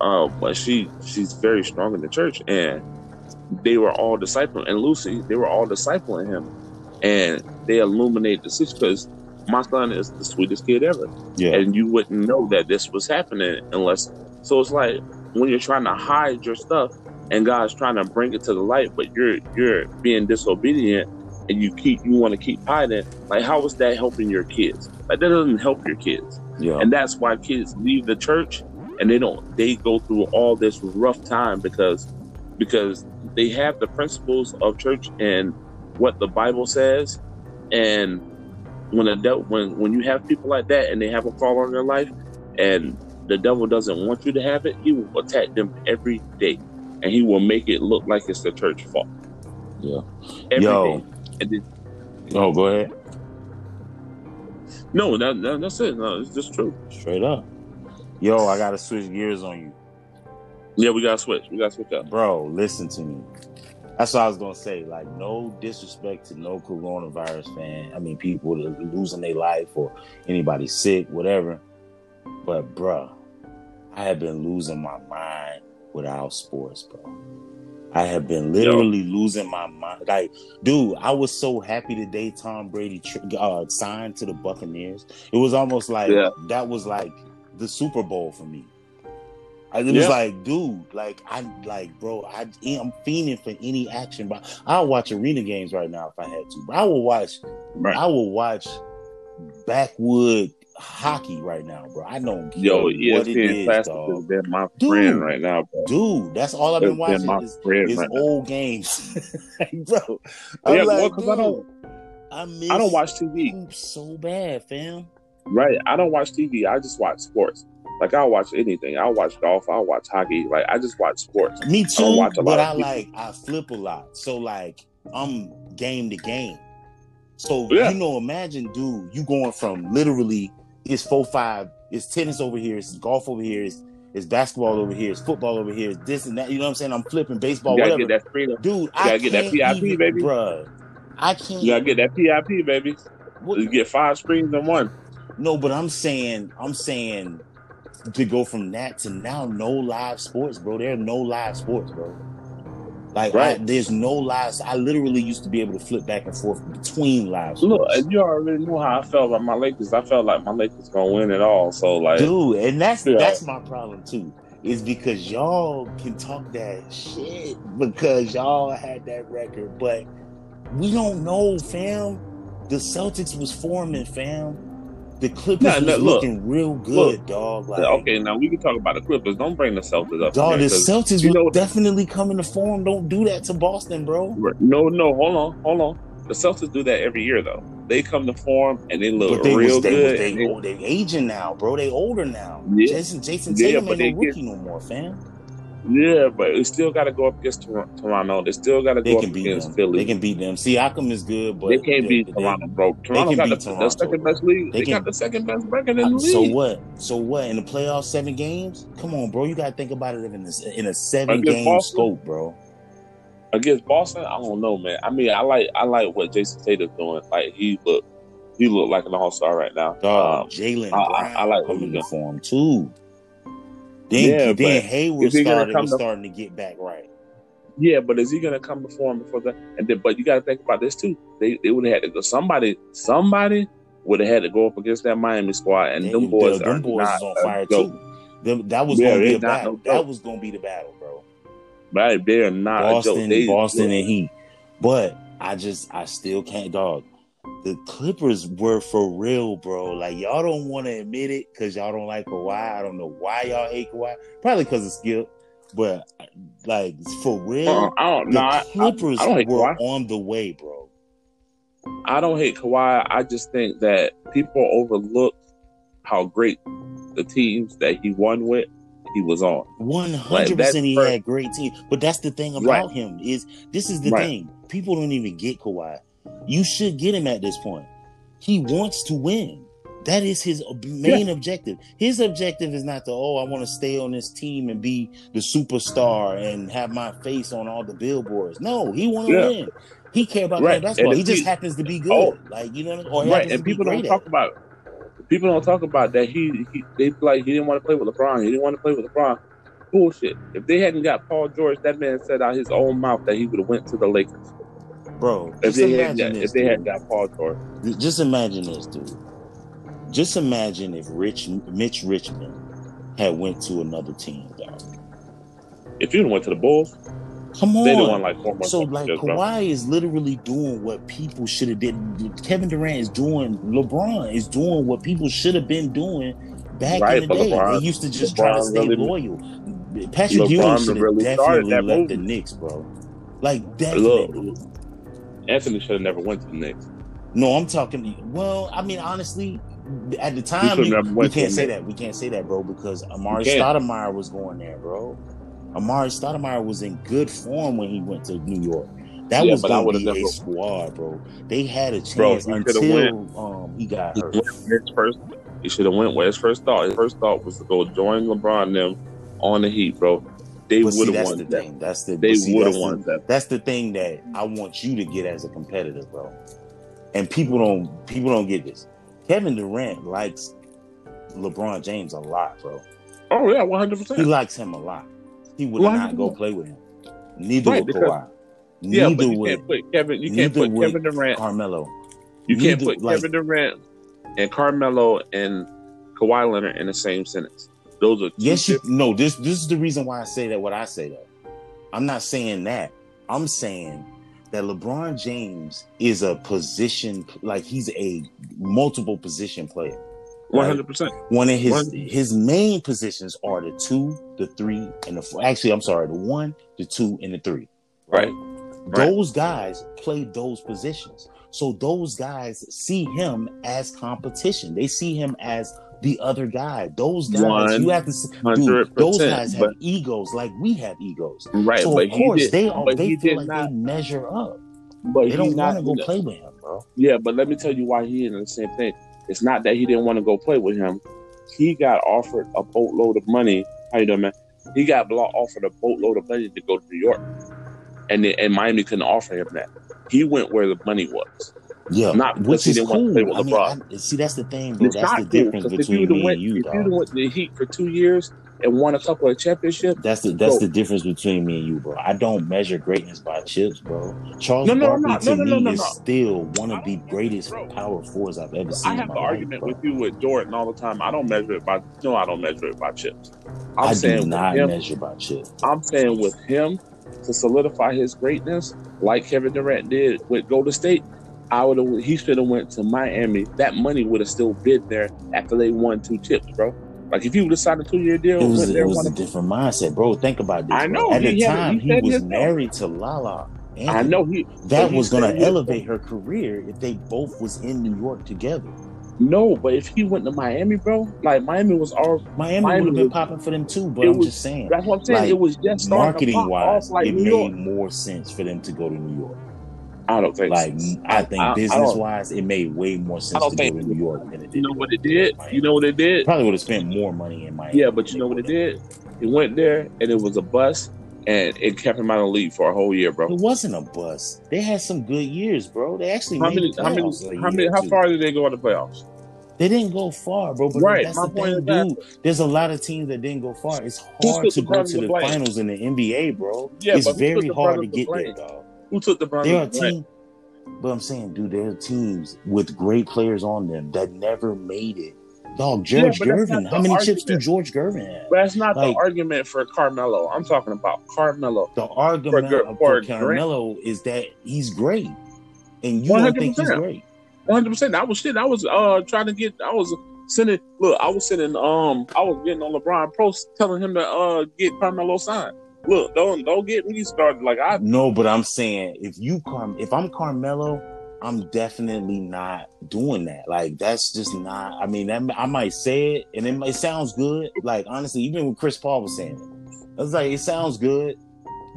Speaker 1: Um, but she she's very strong in the church, and they were all discipling. And Lucy, they were all discipling him, and they illuminated the situation because my son is the sweetest kid ever.
Speaker 2: Yeah,
Speaker 1: and you wouldn't know that this was happening unless. So it's like when you're trying to hide your stuff, and God's trying to bring it to the light, but you're you're being disobedient and you keep you want to keep hiding like how is that helping your kids like that doesn't help your kids
Speaker 2: yeah
Speaker 1: and that's why kids leave the church and they don't they go through all this rough time because because they have the principles of church and what the Bible says and when the devil when when you have people like that and they have a call on their life and the devil doesn't want you to have it he will attack them every day and he will make it look like it's the church fault
Speaker 2: yeah
Speaker 1: every Yo. Then,
Speaker 2: oh go ahead
Speaker 1: no that, that, that's it no it's just true
Speaker 2: straight up Yo, I gotta switch gears on you.
Speaker 1: Yeah, we gotta switch. We gotta switch up.
Speaker 2: Bro, listen to me. That's what I was gonna say. Like, no disrespect to no coronavirus fan. I mean, people losing their life or anybody sick, whatever. But, bruh, I have been losing my mind without sports, bro. I have been literally Yo. losing my mind. Like, dude, I was so happy the day Tom Brady uh, signed to the Buccaneers. It was almost like yeah. that was like the Super Bowl for me. It was yeah. like, dude, like I like, bro, I I'm fiending for any action, but I'll watch arena games right now if I had to. But I will watch, right. I will watch backwood hockey right now, bro. I don't
Speaker 1: Yo, ESPN Classic has been my dude, friend right now, bro.
Speaker 2: Dude, that's all I've been watching been is, is right old now. games, bro. I'm yeah, like, well, I don't, I,
Speaker 1: I don't watch TV
Speaker 2: so bad, fam.
Speaker 1: Right, I don't watch TV. I just watch sports. Like I'll watch anything. I'll watch golf. I'll watch hockey. Like I just watch sports.
Speaker 2: Me too. I but I like I flip a lot. So like I'm game to game. So yeah. you know, imagine, dude, you going from literally it's four five, it's tennis over here, it's golf over here, it's, it's basketball over here, it's football over here, it's this and that. You know what I'm saying? I'm flipping baseball,
Speaker 1: you
Speaker 2: gotta
Speaker 1: whatever. Get that freedom.
Speaker 2: Dude,
Speaker 1: you gotta I get that PIP, even, baby.
Speaker 2: Bruh, I can't.
Speaker 1: You gotta get that PIP, baby. What? You get five screens in one.
Speaker 2: No, but I'm saying, I'm saying to go from that to now no live sports, bro. There are no live sports, bro. Like right. I, there's no lives. I literally used to be able to flip back and forth between lives.
Speaker 1: Look, you already know how I felt about my Lakers. I felt like my Lakers gonna win it all. So like,
Speaker 2: dude, and that's yeah. that's my problem too. Is because y'all can talk that shit because y'all had that record, but we don't know, fam. The Celtics was forming, fam. The Clippers nah, looking look, real good, look, dog. Like,
Speaker 1: okay, now we can talk about the Clippers. Don't bring the Celtics up.
Speaker 2: Dog, the Celtics will know, definitely come into form. Don't do that to Boston, bro.
Speaker 1: No, no, hold on, hold on. The Celtics do that every year, though. They come to form and they look they real was, they good.
Speaker 2: They, they, they, aging now, bro. They older now. Yeah. Jayson, Jayson Tatum yeah, ain't no rookie get, no more, fam.
Speaker 1: Yeah, but we still got to go up against Toronto. They still got to go up against
Speaker 2: them.
Speaker 1: Philly.
Speaker 2: They can beat them. Siakam is good, but
Speaker 1: they can't beat Toronto, bro. Toronto got the, Toronto, the, second best league. They, they got the second best record in the league.
Speaker 2: So what? So what? In the playoffs, seven games? Come on, bro. You got to think about it in a, in a seven game Boston? scope, bro.
Speaker 1: Against Boston, I don't know, man. I mean, I like I like what Jayson Tatum's doing. Like he look, he look like an all star right now.
Speaker 2: um, Jaylen Brown I, I, like coming to form too. Then, yeah, then Hayward started was starting to get back right.
Speaker 1: Yeah, but is he going to come before him before that? And then, but you got to think about this too. They they would have had to go. Somebody somebody would have had to go up against that Miami squad, and they, them boys the, them boys is on fire too.
Speaker 2: Them, that was yeah, going to be a battle. No that was going to be the battle, bro.
Speaker 1: Right, they're not
Speaker 2: Boston, they, Boston, and Heat. But I just, I still can't, dog the Clippers were for real, bro. Like y'all don't want to admit it because y'all don't like Kawhi. I don't know why y'all hate Kawhi. Probably because of skill, but like for real, uh, I don't, the Clippers I, I don't were Kawhi. on the way, bro.
Speaker 1: I don't hate Kawhi. I just think that people overlook how great the teams that he won with he was on.
Speaker 2: One hundred percent, he had great team. But that's the thing about right. him is this is the right. thing. People don't even get Kawhi you should get him at this point. He wants to win. That is his main yeah. objective. His objective is not to, oh, I want to stay on this team and be the superstar and have my face on all the billboards. No, he want to yeah. win. He care about right. basketball. He just happens to be oh. good. Oh, like you know, I or
Speaker 1: right. And people don't talk about. People don't talk about that. He, he they like he didn't want to play with LeBron. He didn't want to play with LeBron. Bullshit. If they hadn't got Paul George, that man said out his own mouth that he would have went to the Lakers.
Speaker 2: Bro,
Speaker 1: if they had that, this, if they dude. had got Paul George,
Speaker 2: just imagine this, dude. Just imagine if Rich Mitch Richmond had went to another team, dog.
Speaker 1: If you went to the Bulls,
Speaker 2: come on. They won like four So like Kawhi bro. is literally doing what people should have did. Kevin Durant is doing. LeBron is doing what people should have been doing back right, in the day. LeBron, they used to just LeBron try to stay really, loyal. Patrick Ewing should have really definitely left the Knicks, bro. Like definitely. Look,
Speaker 1: Anthony should have never went to the Knicks.
Speaker 2: No, I'm talking. To, Well, I mean, honestly, at the time, we, we can't say that. We can't say that, bro, because Amar'e Stoudemire was going there, bro. Amar'e Stoudemire was in good form when he went to New York. That yeah, was going to be never... a squad, bro. They had a chance bro, until um, he got hurt.
Speaker 1: His first, he should have went where his first thought. His first thought was to go join LeBron and them on the Heat, bro they would have won
Speaker 2: the
Speaker 1: that.
Speaker 2: Thing. That's the
Speaker 1: they would have won
Speaker 2: the, that. That's the thing that I want you to get as a competitor, bro. And people don't people don't get this. Kevin Durant likes LeBron James a lot, bro.
Speaker 1: Oh yeah, one hundred percent.
Speaker 2: He likes him a lot. He would 100%. not go play with him. Neither
Speaker 1: Right,
Speaker 2: would Kawhi.
Speaker 1: Yeah, but you
Speaker 2: would
Speaker 1: can't put Kevin. You can't put Kevin Durant.
Speaker 2: Carmelo.
Speaker 1: You can't put
Speaker 2: like-
Speaker 1: Kevin Durant and Carmelo and Kawhi Leonard in the same sentence. Those are
Speaker 2: Yes, you no. This this is the reason why I say that. What I say though, I'm not saying that. I'm saying that LeBron James is a position like he's a multiple position player.
Speaker 1: One hundred percent.
Speaker 2: One of his
Speaker 1: One-
Speaker 2: his main positions are the two, the three, and the four. Actually, I'm sorry, the one, the two, and the three.
Speaker 1: Right.
Speaker 2: Those guys play those positions. So those guys see him as competition. They see him as the other guy. Those guys, you have to, see, dude, those guys have
Speaker 1: but-
Speaker 2: egos like we have egos.
Speaker 1: Right,
Speaker 2: so
Speaker 1: but
Speaker 2: of course
Speaker 1: did-
Speaker 2: they
Speaker 1: but
Speaker 2: they feel like
Speaker 1: not-
Speaker 2: they measure up.
Speaker 1: But
Speaker 2: They don't want to go play with him, bro.
Speaker 1: Yeah, but let me tell you why he didn't the same thing. It's not that he didn't want to go play with him. He got offered a boatload of money. How you doing, man? He got offered a boatload of money to go to New York, and and Miami couldn't offer him that. He went where the money was.
Speaker 2: Yeah,
Speaker 1: Not
Speaker 2: which is
Speaker 1: didn't want to
Speaker 2: cool.
Speaker 1: play with
Speaker 2: I mean, I, see, that's the thing, bro.
Speaker 1: It's
Speaker 2: That's the
Speaker 1: cool
Speaker 2: difference between me
Speaker 1: went,
Speaker 2: and you,
Speaker 1: if you'd went to the Heat for two years and won a couple of championships,
Speaker 2: That's the that's
Speaker 1: So-
Speaker 2: the difference between me and you, bro. I don't measure greatness by chips, bro. Charles
Speaker 1: No, no,
Speaker 2: Barkley
Speaker 1: no,
Speaker 2: to me
Speaker 1: no, no,
Speaker 2: is still one of the greatest
Speaker 1: bro.
Speaker 2: power fours I've ever seen.
Speaker 1: I have an argument
Speaker 2: life,
Speaker 1: with you with Jordan all the time. I don't measure it by no, I don't measure it by chips. I'm
Speaker 2: I
Speaker 1: saying
Speaker 2: do not
Speaker 1: him,
Speaker 2: measure by chips.
Speaker 1: I'm saying with him to solidify his greatness, like Kevin Durant did with Golden State, I would have. He should have went to Miami. That money would have still been there after they won two chips, bro. Like if he would have signed a two year deal,
Speaker 2: It was it was a different mindset, bro. Think about this.
Speaker 1: I
Speaker 2: bro.
Speaker 1: know,
Speaker 2: At the
Speaker 1: had-
Speaker 2: time,
Speaker 1: he
Speaker 2: he, was married to Lala.
Speaker 1: I know he.
Speaker 2: that
Speaker 1: he
Speaker 2: was going to elevate her career if they both was in New York together.
Speaker 1: No, but if he went to Miami, bro, like Miami was all.
Speaker 2: Miami,
Speaker 1: Miami
Speaker 2: would have been popping for them too. But I'm
Speaker 1: was-
Speaker 2: just saying,
Speaker 1: That's what I'm saying.
Speaker 2: Like,
Speaker 1: it was just
Speaker 2: marketing wise,
Speaker 1: off like
Speaker 2: it made more sense for them to go to New York.
Speaker 1: I don't think.
Speaker 2: Like
Speaker 1: so.
Speaker 2: I think
Speaker 1: I- I
Speaker 2: business
Speaker 1: don't-
Speaker 2: wise, it made way more sense to go
Speaker 1: think-
Speaker 2: to New York than it did.
Speaker 1: You know what it did? You know what it did?
Speaker 2: Probably would have spent more money in Miami.
Speaker 1: Yeah, but you know what it did? It went there and it was a bust, and it kept him out of the league for a whole year, bro.
Speaker 2: It wasn't a bust. They had some good years, bro. They actually
Speaker 1: How
Speaker 2: made
Speaker 1: many?
Speaker 2: the
Speaker 1: How many? How many? How far did they go in the playoffs?
Speaker 2: They didn't go far, bro. But
Speaker 1: Right,
Speaker 2: that's
Speaker 1: my
Speaker 2: the
Speaker 1: point
Speaker 2: thing,
Speaker 1: is that-
Speaker 2: There's a lot of teams that didn't go far. It's hard to go to the
Speaker 1: the
Speaker 2: finals in the NBA, bro.
Speaker 1: Yeah,
Speaker 2: it's very hard to get there, dog.
Speaker 1: Who took the brunt?
Speaker 2: There are
Speaker 1: of the blame?
Speaker 2: teams, but I'm saying, dude, there are teams with great players on them that never made it. Dog, George
Speaker 1: that's
Speaker 2: Gervin. How many chips do. George Gervin have?
Speaker 1: But that's not
Speaker 2: Like-
Speaker 1: the argument for Carmelo. I'm talking about Carmelo.
Speaker 2: The argument
Speaker 1: For-
Speaker 2: for,
Speaker 1: for
Speaker 2: Carmelo is that he's great, and you don't think he's
Speaker 1: 100%.
Speaker 2: great.
Speaker 1: 100. percent I was shit. I was uh trying to get. I was sending. Look, I was sending. Um, I was getting on LeBron post telling him to uh get Carmelo signed. Look, don't don't get me started. Like I
Speaker 2: No, but I'm saying if you Car- if I'm Carmelo, I'm definitely not doing that. Like that's just not. I mean, that, I might say it, and it, it sounds good. Like honestly, even when Chris Paul was saying it, I was like, it sounds good,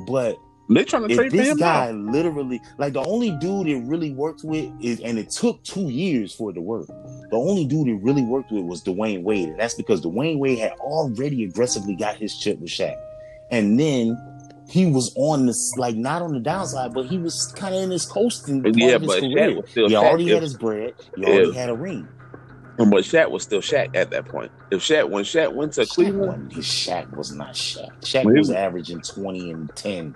Speaker 2: but
Speaker 1: they trying to trade
Speaker 2: this guy
Speaker 1: now.
Speaker 2: literally, like the only dude it really worked with is, and it took two years for it to work. The only dude it really worked with was Dwyane Wade, and that's because Dwyane Wade had already aggressively got his chip with Shaq, and then he was on this like not on the downside, but he was kind of in his coasting part
Speaker 1: Yeah,
Speaker 2: of his
Speaker 1: but
Speaker 2: career.
Speaker 1: Shaq was still
Speaker 2: he
Speaker 1: Shaq.
Speaker 2: already
Speaker 1: If-
Speaker 2: had his bread. He already
Speaker 1: if-
Speaker 2: had a ring.
Speaker 1: But Shaq was still Shaq at that point. If Shaq when Shaq went to
Speaker 2: Shaq,
Speaker 1: Cleveland,
Speaker 2: his Shaq was not Shaq. Shaq
Speaker 1: he
Speaker 2: was averaging twenty and ten.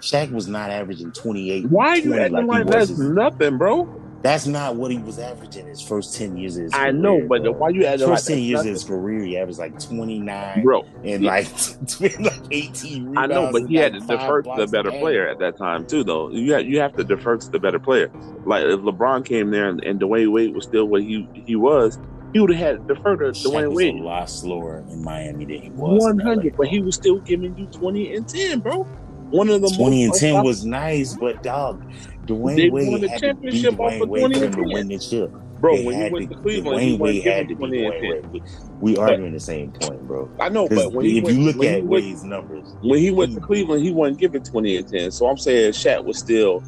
Speaker 2: Shaq was not averaging twenty eight.
Speaker 1: why are you acting like,
Speaker 2: he
Speaker 1: that's
Speaker 2: his-
Speaker 1: nothing, bro?
Speaker 2: That's not what he was averaging his first ten years of his
Speaker 1: I
Speaker 2: career.
Speaker 1: know, but
Speaker 2: bro.
Speaker 1: why you like
Speaker 2: first ten
Speaker 1: that's
Speaker 2: years of his career, he averaged like twenty nine
Speaker 1: bro?
Speaker 2: and
Speaker 1: yeah.
Speaker 2: like, like eighteen.
Speaker 1: I know, but he had to defer to the better
Speaker 2: game.
Speaker 1: player at that time too, though. You have, you have to defer to the better player. Like if LeBron came there and, and Dwyane Wade was still what he he was, he would have had to defer to Dwyane
Speaker 2: was
Speaker 1: Wade.
Speaker 2: a lot slower in Miami than he was.
Speaker 1: One hundred, but he was still giving you twenty and ten, bro. One of the
Speaker 2: twenty and ten was nice, but dog, Dwyane
Speaker 1: They won the
Speaker 2: had to
Speaker 1: championship off
Speaker 2: Dwyane
Speaker 1: of
Speaker 2: Wade
Speaker 1: 20 and
Speaker 2: to
Speaker 1: 10.
Speaker 2: win the chip.
Speaker 1: bro.
Speaker 2: They
Speaker 1: When he went
Speaker 2: to-
Speaker 1: to Cleveland, Dwyane
Speaker 2: Wade had to be
Speaker 1: twenty and
Speaker 2: Dwyane
Speaker 1: ten.
Speaker 2: Wade. We, arguing the same point, bro.
Speaker 1: I know, but when he
Speaker 2: if
Speaker 1: went,
Speaker 2: you look at Wade's numbers,
Speaker 1: when he went to Cleveland, he wasn't giving twenty and ten. So I'm saying Shaq was still,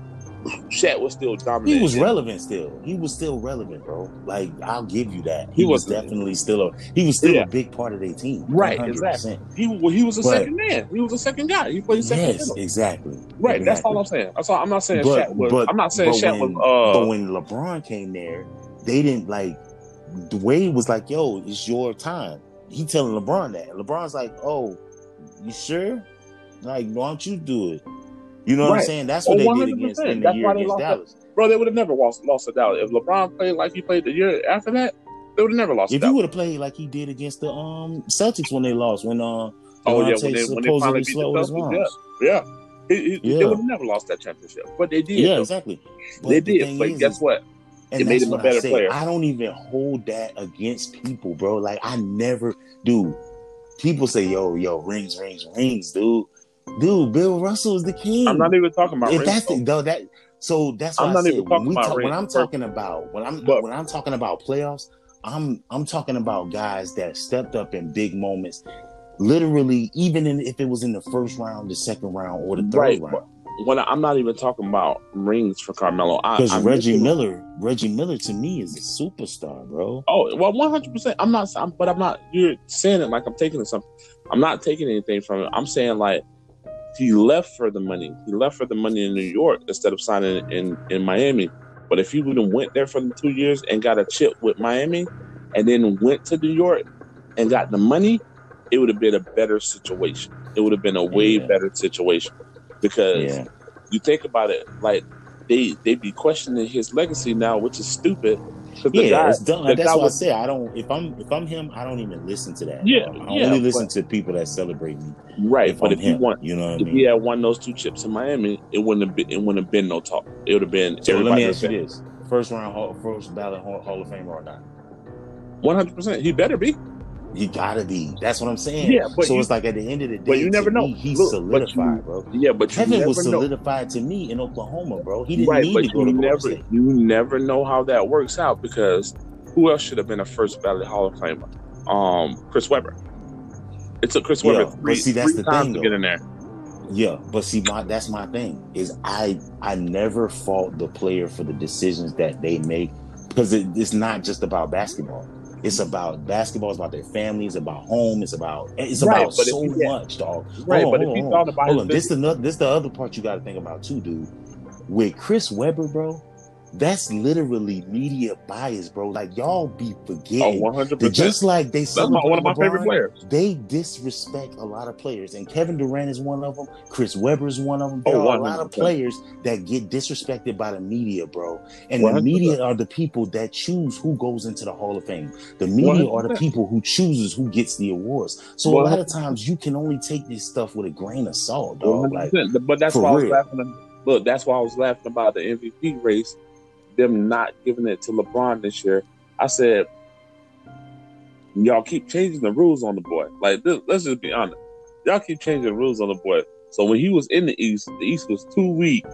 Speaker 1: Shaq was still dominant.
Speaker 2: he was relevant still. He was still relevant, bro. Like I'll give you that. He,
Speaker 1: He
Speaker 2: was
Speaker 1: was-
Speaker 2: definitely still a he was still
Speaker 1: Yeah.
Speaker 2: a big part of their team.
Speaker 1: Right,
Speaker 2: 100%.
Speaker 1: exactly. He well, he was a
Speaker 2: But-
Speaker 1: second man. He was a second guy. He played second.
Speaker 2: Yes, exactly.
Speaker 1: Right. That's all I'm saying. That's all. I'm not saying
Speaker 2: But-
Speaker 1: Shaq was.
Speaker 2: but-
Speaker 1: I'm not saying
Speaker 2: but
Speaker 1: Shaq
Speaker 2: when-
Speaker 1: was.
Speaker 2: But
Speaker 1: Uh,
Speaker 2: when LeBron came there, they didn't like. Wade was like, "Yo, it's your time." He telling LeBron that. LeBron's like, "Oh, you sure? Like, why don't you do it?" You know what I'm saying? That's what
Speaker 1: Oh,
Speaker 2: they did against in the
Speaker 1: That's
Speaker 2: year against
Speaker 1: lost that.
Speaker 2: Dallas.
Speaker 1: Bro, they would have never lost lost to Dallas. If LeBron played like he played the year after that, they would have never lost.
Speaker 2: If you would have played like he did against the um Celtics when they lost, when uh
Speaker 1: Oh yeah, when they when they
Speaker 2: supposedly
Speaker 1: finally beat the Celtics, yeah, yeah. He, he,
Speaker 2: Yeah.
Speaker 1: They would have never lost that championship, but they did.
Speaker 2: Yeah,
Speaker 1: though.
Speaker 2: exactly. But
Speaker 1: they
Speaker 2: the
Speaker 1: did. But
Speaker 2: is,
Speaker 1: guess what?
Speaker 2: And
Speaker 1: It made him a better
Speaker 2: I
Speaker 1: player.
Speaker 2: I don't even hold that against people, bro. Like I never do. People say, "Yo, yo, rings, rings, rings, dude." Dude, Bill Russell is the king.
Speaker 1: I'm not even talking about
Speaker 2: if
Speaker 1: rings,
Speaker 2: that's the,
Speaker 1: though.
Speaker 2: that so that's what
Speaker 1: I'm
Speaker 2: why I said
Speaker 1: even talking
Speaker 2: we
Speaker 1: about
Speaker 2: talk, when. I'm talking about when I'm
Speaker 1: But-
Speaker 2: when I'm talking about playoffs, I'm I'm talking about guys that stepped up in big moments. Literally, even in, if it was in the first round, the second round, or the third
Speaker 1: Right,
Speaker 2: round.
Speaker 1: when I, I'm not even talking about rings for Carmelo.
Speaker 2: Because Reggie Miller, Reggie Miller to me is a superstar, bro.
Speaker 1: Oh well, one hundred percent. I'm not, I'm, but I'm not. You're saying it like I'm taking something. I'm not taking anything from it. I'm saying like he left for the money. He left for the money in New York instead of signing in in Miami. But if he would have went there for the two years and got a chip with Miami, and then went to New York and got the money, it would have been a better situation. It would have been a way
Speaker 2: Yeah.
Speaker 1: better situation because
Speaker 2: Yeah,
Speaker 1: you think about it, like they they be questioning his legacy now, which is stupid. 'Cause the
Speaker 2: yeah,
Speaker 1: guy-
Speaker 2: it's done.
Speaker 1: the
Speaker 2: That's
Speaker 1: guy
Speaker 2: why
Speaker 1: was-
Speaker 2: I say I don't. If I'm if I'm him, I don't even listen to that.
Speaker 1: Yeah.
Speaker 2: I
Speaker 1: yeah,
Speaker 2: only listen
Speaker 1: but-
Speaker 2: to people that celebrate me.
Speaker 1: right.
Speaker 2: If
Speaker 1: but
Speaker 2: I'm
Speaker 1: if you
Speaker 2: him,
Speaker 1: want,
Speaker 2: you know what I
Speaker 1: if
Speaker 2: mean.
Speaker 1: he had won those two chips in Miami, it wouldn't have been it wouldn't have been no talk. It would have been
Speaker 2: So let me
Speaker 1: would
Speaker 2: ask you this: first round, hall, first ballot Hall, Hall of Famer or not?
Speaker 1: one hundred percent. He better be.
Speaker 2: You gotta be. That's what I'm saying.
Speaker 1: Yeah, but
Speaker 2: so
Speaker 1: you-
Speaker 2: it's like at the end of the day,
Speaker 1: but you never know.
Speaker 2: me, he's
Speaker 1: Look, but you-
Speaker 2: solidified, bro.
Speaker 1: Yeah, but
Speaker 2: Kevin was
Speaker 1: know.
Speaker 2: solidified to me in Oklahoma, bro. He didn't
Speaker 1: Right,
Speaker 2: need
Speaker 1: but
Speaker 2: to go
Speaker 1: you
Speaker 2: to
Speaker 1: never
Speaker 2: State.
Speaker 1: you never know how that works out because who else should have been a first ballot Hall of Famer? Um, Chris Webber. It took Chris
Speaker 2: Yeah,
Speaker 1: Webber
Speaker 2: but
Speaker 1: three,
Speaker 2: see, that's
Speaker 1: three
Speaker 2: the
Speaker 1: times
Speaker 2: thing,
Speaker 1: to
Speaker 2: though.
Speaker 1: get in there.
Speaker 2: Yeah, but see, my that's my thing is I I never fault the player for the decisions that they make because it, it's not just about basketball. It's about basketball. It's about their family. It's about home. It's about it's
Speaker 1: Right,
Speaker 2: about
Speaker 1: if
Speaker 2: so
Speaker 1: you
Speaker 2: much, dog.
Speaker 1: Right,
Speaker 2: Hold on,
Speaker 1: but if
Speaker 2: hold
Speaker 1: you thought about
Speaker 2: hold on. This the no- this the other part you got to think about too, dude. With Chris Webber, bro, that's literally media bias, bro. Like y'all be
Speaker 1: oh,
Speaker 2: forgetting.
Speaker 1: 100%.
Speaker 2: just like they
Speaker 1: That's my, one of my
Speaker 2: LeBron,
Speaker 1: favorite players.
Speaker 2: they disrespect a lot of players, and Kevin Durant is one of them. Chris Webber is one of them. Oh, there
Speaker 1: Oh,
Speaker 2: are a lot of players that get disrespected by the media, bro. And the
Speaker 1: 100%.
Speaker 2: media are the people that choose who goes into the Hall of Fame. The media are the people who chooses who gets the awards. So a lot of times you can only take this stuff with a grain of salt, dog. Like
Speaker 1: But that's why I was laughing. Look, that's why I was laughing about the MVP race, them not giving it to LeBron this year. I said, y'all keep changing the rules on the boy. Like, this, let's just be honest. Y'all keep changing the rules on the boy. So when he was in the East, the East was too weak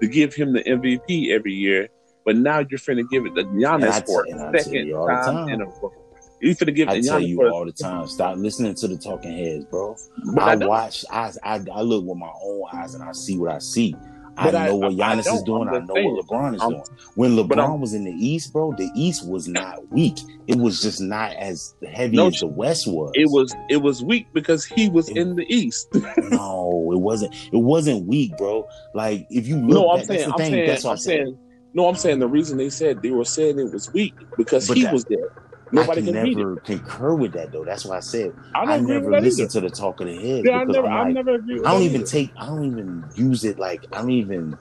Speaker 1: to give him the MVP every year. But now you're finna give it to Giannis for a second
Speaker 2: you all the
Speaker 1: time,
Speaker 2: time.
Speaker 1: in a row. You finna give it
Speaker 2: I
Speaker 1: to
Speaker 2: tell you all the time, stop listening to the talking heads, bro.
Speaker 1: But
Speaker 2: I,
Speaker 1: I
Speaker 2: watch, I, I I look with my own eyes and I see what I see. I
Speaker 1: I-
Speaker 2: know what
Speaker 1: I- I
Speaker 2: Giannis is doing. I know what LeBron is
Speaker 1: I'm-
Speaker 2: doing. When LeBron was in the East, bro, the East was not weak. It was just not as heavy
Speaker 1: No,
Speaker 2: as the West was.
Speaker 1: It was it was weak because he was
Speaker 2: It-
Speaker 1: in the East.
Speaker 2: no, it wasn't. It wasn't weak, bro. Like if you look,
Speaker 1: No, I'm saying, I'm
Speaker 2: thing.
Speaker 1: saying,
Speaker 2: that's what
Speaker 1: I'm saying, no, I'm saying the reason they said they were saying it was weak because
Speaker 2: But
Speaker 1: he
Speaker 2: that-
Speaker 1: was there.
Speaker 2: I
Speaker 1: Nobody
Speaker 2: can
Speaker 1: can it.
Speaker 2: never concur with that though. That's why I said
Speaker 1: I
Speaker 2: I, never listen to the talk of the head
Speaker 1: Yeah, I
Speaker 2: because
Speaker 1: never,
Speaker 2: I'm
Speaker 1: I
Speaker 2: like,
Speaker 1: never agree. With
Speaker 2: I don't even
Speaker 1: either.
Speaker 2: take I don't even use it like I don't even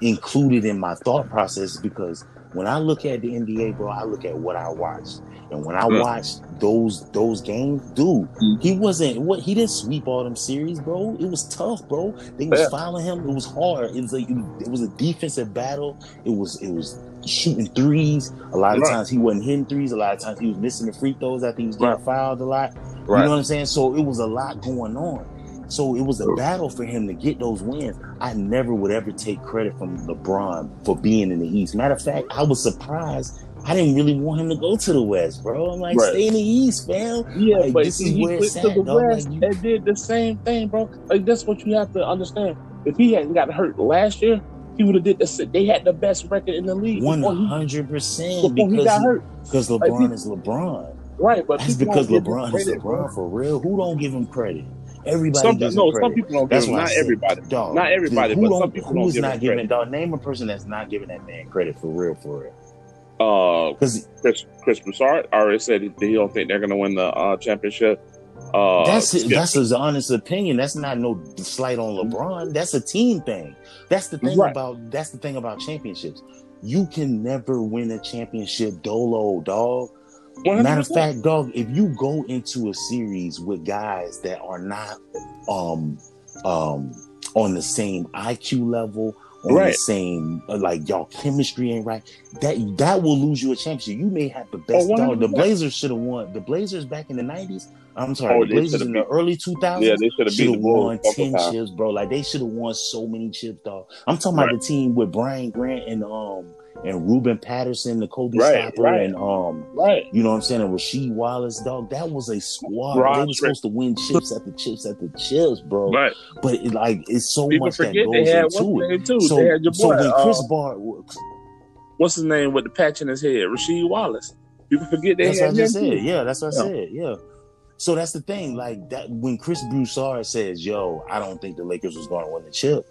Speaker 2: include it in my thought process because when I look at the NBA, bro, I look at what I watched. And when I
Speaker 1: Mm.
Speaker 2: watched those those games, dude,
Speaker 1: Mm.
Speaker 2: he wasn't what he didn't sweep all them series, bro. It was tough, bro. They was
Speaker 1: Yeah.
Speaker 2: fouling him. It was hard. It was like it was a defensive battle. It was it was shooting threes. A lot of
Speaker 1: Right.
Speaker 2: times he wasn't hitting threes. A lot of times he was missing the free throws. I think he was getting
Speaker 1: Right.
Speaker 2: fouled a lot. You know what I'm saying? So it was a lot going on. So it was a battle for him to get those wins. I never would ever take credit from LeBron for being in the East. Matter of fact, I was surprised. I didn't really want him to go to the West, bro. I'm like,
Speaker 1: Right.
Speaker 2: stay in the East, fam.
Speaker 1: Yeah,
Speaker 2: Like,
Speaker 1: but
Speaker 2: this is
Speaker 1: he
Speaker 2: where
Speaker 1: went to the
Speaker 2: dog. Like,
Speaker 1: West
Speaker 2: you-
Speaker 1: and did the same thing, bro. Like that's what you have to understand. If he hadn't got hurt last year, he would have did the. They had the best record in the league
Speaker 2: One
Speaker 1: before he,
Speaker 2: hundred percent
Speaker 1: before he
Speaker 2: because
Speaker 1: got hurt.
Speaker 2: because LeBron
Speaker 1: he-
Speaker 2: is LeBron.
Speaker 1: Right, but
Speaker 2: That's because
Speaker 1: don't give him
Speaker 2: LeBron is
Speaker 1: credit, bro.
Speaker 2: LeBron for real. Who don't give him credit? Everybody
Speaker 1: Some,
Speaker 2: gives
Speaker 1: no,
Speaker 2: him
Speaker 1: some people don't
Speaker 2: That's
Speaker 1: give him. Not everybody.
Speaker 2: Dog,
Speaker 1: Not everybody,
Speaker 2: who
Speaker 1: but
Speaker 2: don't-
Speaker 1: some people
Speaker 2: who
Speaker 1: don't give
Speaker 2: not
Speaker 1: him
Speaker 2: giving
Speaker 1: credit.
Speaker 2: dog? Name a person that's not giving that man credit for real, for real.
Speaker 1: Uh,
Speaker 2: Because
Speaker 1: Chris Chris Broussard already said he, he don't think they're going to win the uh, championship. Uh,
Speaker 2: That's it. That's his honest opinion. That's not no slight on LeBron. That's a team thing. That's the thing
Speaker 1: Right.
Speaker 2: about that's the thing about championships. You can never win a championship dolo, dog.
Speaker 1: 100%.
Speaker 2: Matter of fact, dog, if you go into a series with guys that are not um um on the same IQ level, on
Speaker 1: Right.
Speaker 2: the same uh, like y'all chemistry ain't right, that that will lose you a championship. You may have the best
Speaker 1: Oh,
Speaker 2: dog. The Blazers should have won. The Blazers back in the nineties. I'm sorry,
Speaker 1: Oh,
Speaker 2: the Blazers in the
Speaker 1: beat-
Speaker 2: early 2000s
Speaker 1: yeah, they should have
Speaker 2: should
Speaker 1: the Bulls
Speaker 2: won 10 chips, bro. Like they should have won so many chips, dog. I'm talking about the team with Brian Grant and um and Ruben Patterson, the Kobe
Speaker 1: Right,
Speaker 2: Stopper,
Speaker 1: right.
Speaker 2: and um
Speaker 1: Right.
Speaker 2: you know what I'm saying, and Rasheed Wallace, dog. That was a squad.
Speaker 1: Rod
Speaker 2: they were supposed to win chips at the chips at the chips, bro.
Speaker 1: Right.
Speaker 2: But it, like it's so
Speaker 1: People
Speaker 2: much that goes
Speaker 1: they had
Speaker 2: into it.
Speaker 1: too.
Speaker 2: So,
Speaker 1: they had your
Speaker 2: so
Speaker 1: boy.
Speaker 2: when
Speaker 1: uh,
Speaker 2: Chris Bar,
Speaker 1: what's his name with the patch in his head? Rasheed Wallace. People forget they
Speaker 2: that's what I
Speaker 1: had
Speaker 2: just
Speaker 1: him too.
Speaker 2: said. Yeah, that's what I
Speaker 1: Yeah.
Speaker 2: said. Yeah. So that's the thing. Like that when Chris Broussard says, "Yo, I don't think the Lakers was going to win the chip."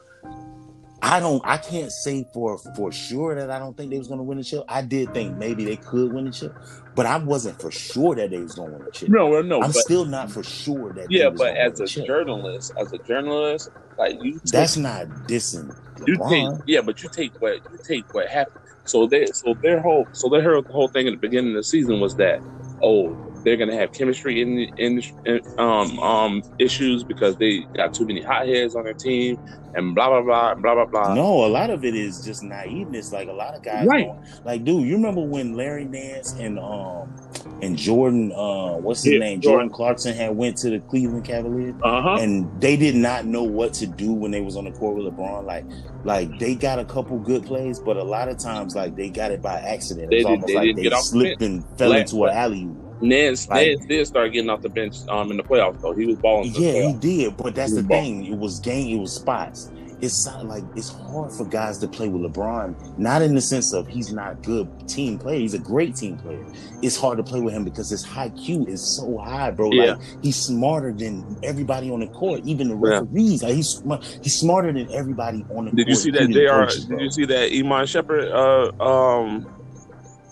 Speaker 2: I don't. I can't say for for sure that I don't think they was going to win the chip. I did think maybe they could win the chip, but I wasn't for sure that they was going to win the chip.
Speaker 1: No, well, no,
Speaker 2: I'm
Speaker 1: but
Speaker 2: still not for sure that.
Speaker 1: yeah, but
Speaker 2: gonna
Speaker 1: as a journalist, as a journalist, like you, take,
Speaker 2: that's not dissing.
Speaker 1: you take, yeah, but you take what you take what happened. So they, so their whole, so their whole, whole thing in the beginning of the season was that, oh, they're gonna have chemistry in, in, in um um issues because they got too many hotheads on their team and blah blah blah blah blah blah.
Speaker 2: No, a lot of it is just naiveness. Like a lot of guys,
Speaker 1: Right.
Speaker 2: don't- like dude, you remember when Larry Nance and um and Jordan, uh, what's his
Speaker 1: Yeah,
Speaker 2: name,
Speaker 1: Jordan.
Speaker 2: Jordan Clarkson had went to the Cleveland Cavaliers,
Speaker 1: Uh huh.
Speaker 2: and they did not know what to do when they was on the court with LeBron. Like, like they got a couple good plays, but a lot of times, like they got it by accident.
Speaker 1: They
Speaker 2: It's
Speaker 1: did-
Speaker 2: almost
Speaker 1: they
Speaker 2: like
Speaker 1: didn't
Speaker 2: they
Speaker 1: get off the
Speaker 2: slipped and fell
Speaker 1: Like-
Speaker 2: into an alley.
Speaker 1: Nance,
Speaker 2: Like-
Speaker 1: did start getting off the bench um in the playoffs though. He was balling.
Speaker 2: Yeah, he did, but that's
Speaker 1: He
Speaker 2: the thing. It was game. It was spots. It's not like it's hard for guys to play with LeBron. Not in the sense of he's not good team player. He's a great team player. It's hard to play with him because his high Q is so high, bro.
Speaker 1: Yeah.
Speaker 2: Like he's smarter than everybody on the court, even the
Speaker 1: Yeah.
Speaker 2: referees. Like he's he's smarter than everybody on the
Speaker 1: Did
Speaker 2: court.
Speaker 1: you see that Jr.
Speaker 2: coaches,
Speaker 1: did you see that Iman Shumpert uh um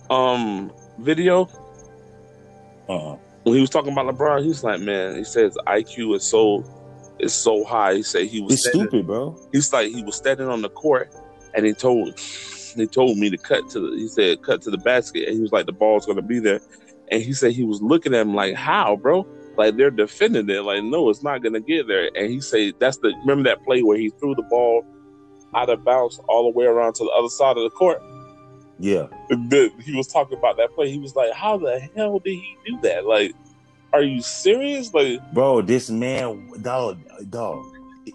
Speaker 1: um video
Speaker 2: Uh-uh.
Speaker 1: when he was talking about LeBron? He's like, man, he says IQ is so is so high. He said he was standing-
Speaker 2: stupid, bro.
Speaker 1: He's like he was standing on the court and he told he told me to cut to the he said cut to the basket and he was like the ball's gonna be there and he said he was looking at him like how bro like they're defending it like no it's not gonna get there and he said that's the remember that play where he threw the ball out of bounds all the way around to the other side of the court
Speaker 2: Yeah.
Speaker 1: the, he was talking about that play he was like how the hell did he do that like are you serious like
Speaker 2: Bro, this man, dog, dog,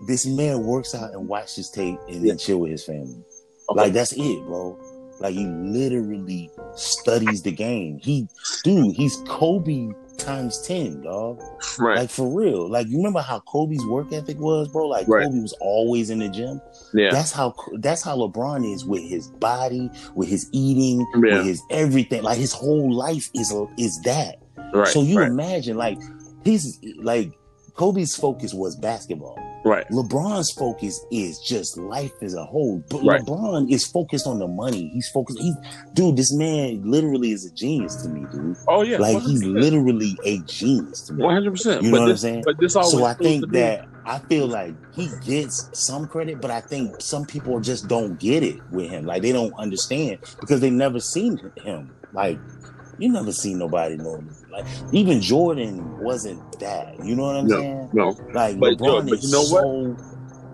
Speaker 2: this man works out and watches tape and then chill with his family. Like that's it, bro. Like he literally studies the game. He, dude, he's Kobe times ten, dog.
Speaker 1: right
Speaker 2: Like for real. Like you remember how Kobe's work ethic was, bro? Like
Speaker 1: Right.
Speaker 2: Kobe was always in the gym.
Speaker 1: yeah
Speaker 2: That's how that's how LeBron is with his body, with his eating,
Speaker 1: Yeah.
Speaker 2: with his everything. Like his whole life is is that.
Speaker 1: right
Speaker 2: so you
Speaker 1: right,
Speaker 2: imagine, like he's like Kobe's focus was basketball.
Speaker 1: Right
Speaker 2: LeBron's focus is just life as a whole. But
Speaker 1: Right.
Speaker 2: LeBron is focused on the money. He's focused. He's dude. This man literally is a genius to me, dude.
Speaker 1: oh yeah
Speaker 2: like he's
Speaker 1: 100%.
Speaker 2: literally a genius to me.
Speaker 1: One hundred percent.
Speaker 2: You know what I'm saying?
Speaker 1: But this always
Speaker 2: So I think that I feel like he gets some credit, but I think some people just don't get it with him. Like they don't understand because they never seen him. Like you never seen nobody know. Like even Jordan wasn't that. You know what I'm
Speaker 1: No.
Speaker 2: saying?
Speaker 1: no,
Speaker 2: Like
Speaker 1: But
Speaker 2: LeBron
Speaker 1: Jordan- but
Speaker 2: is
Speaker 1: you know what?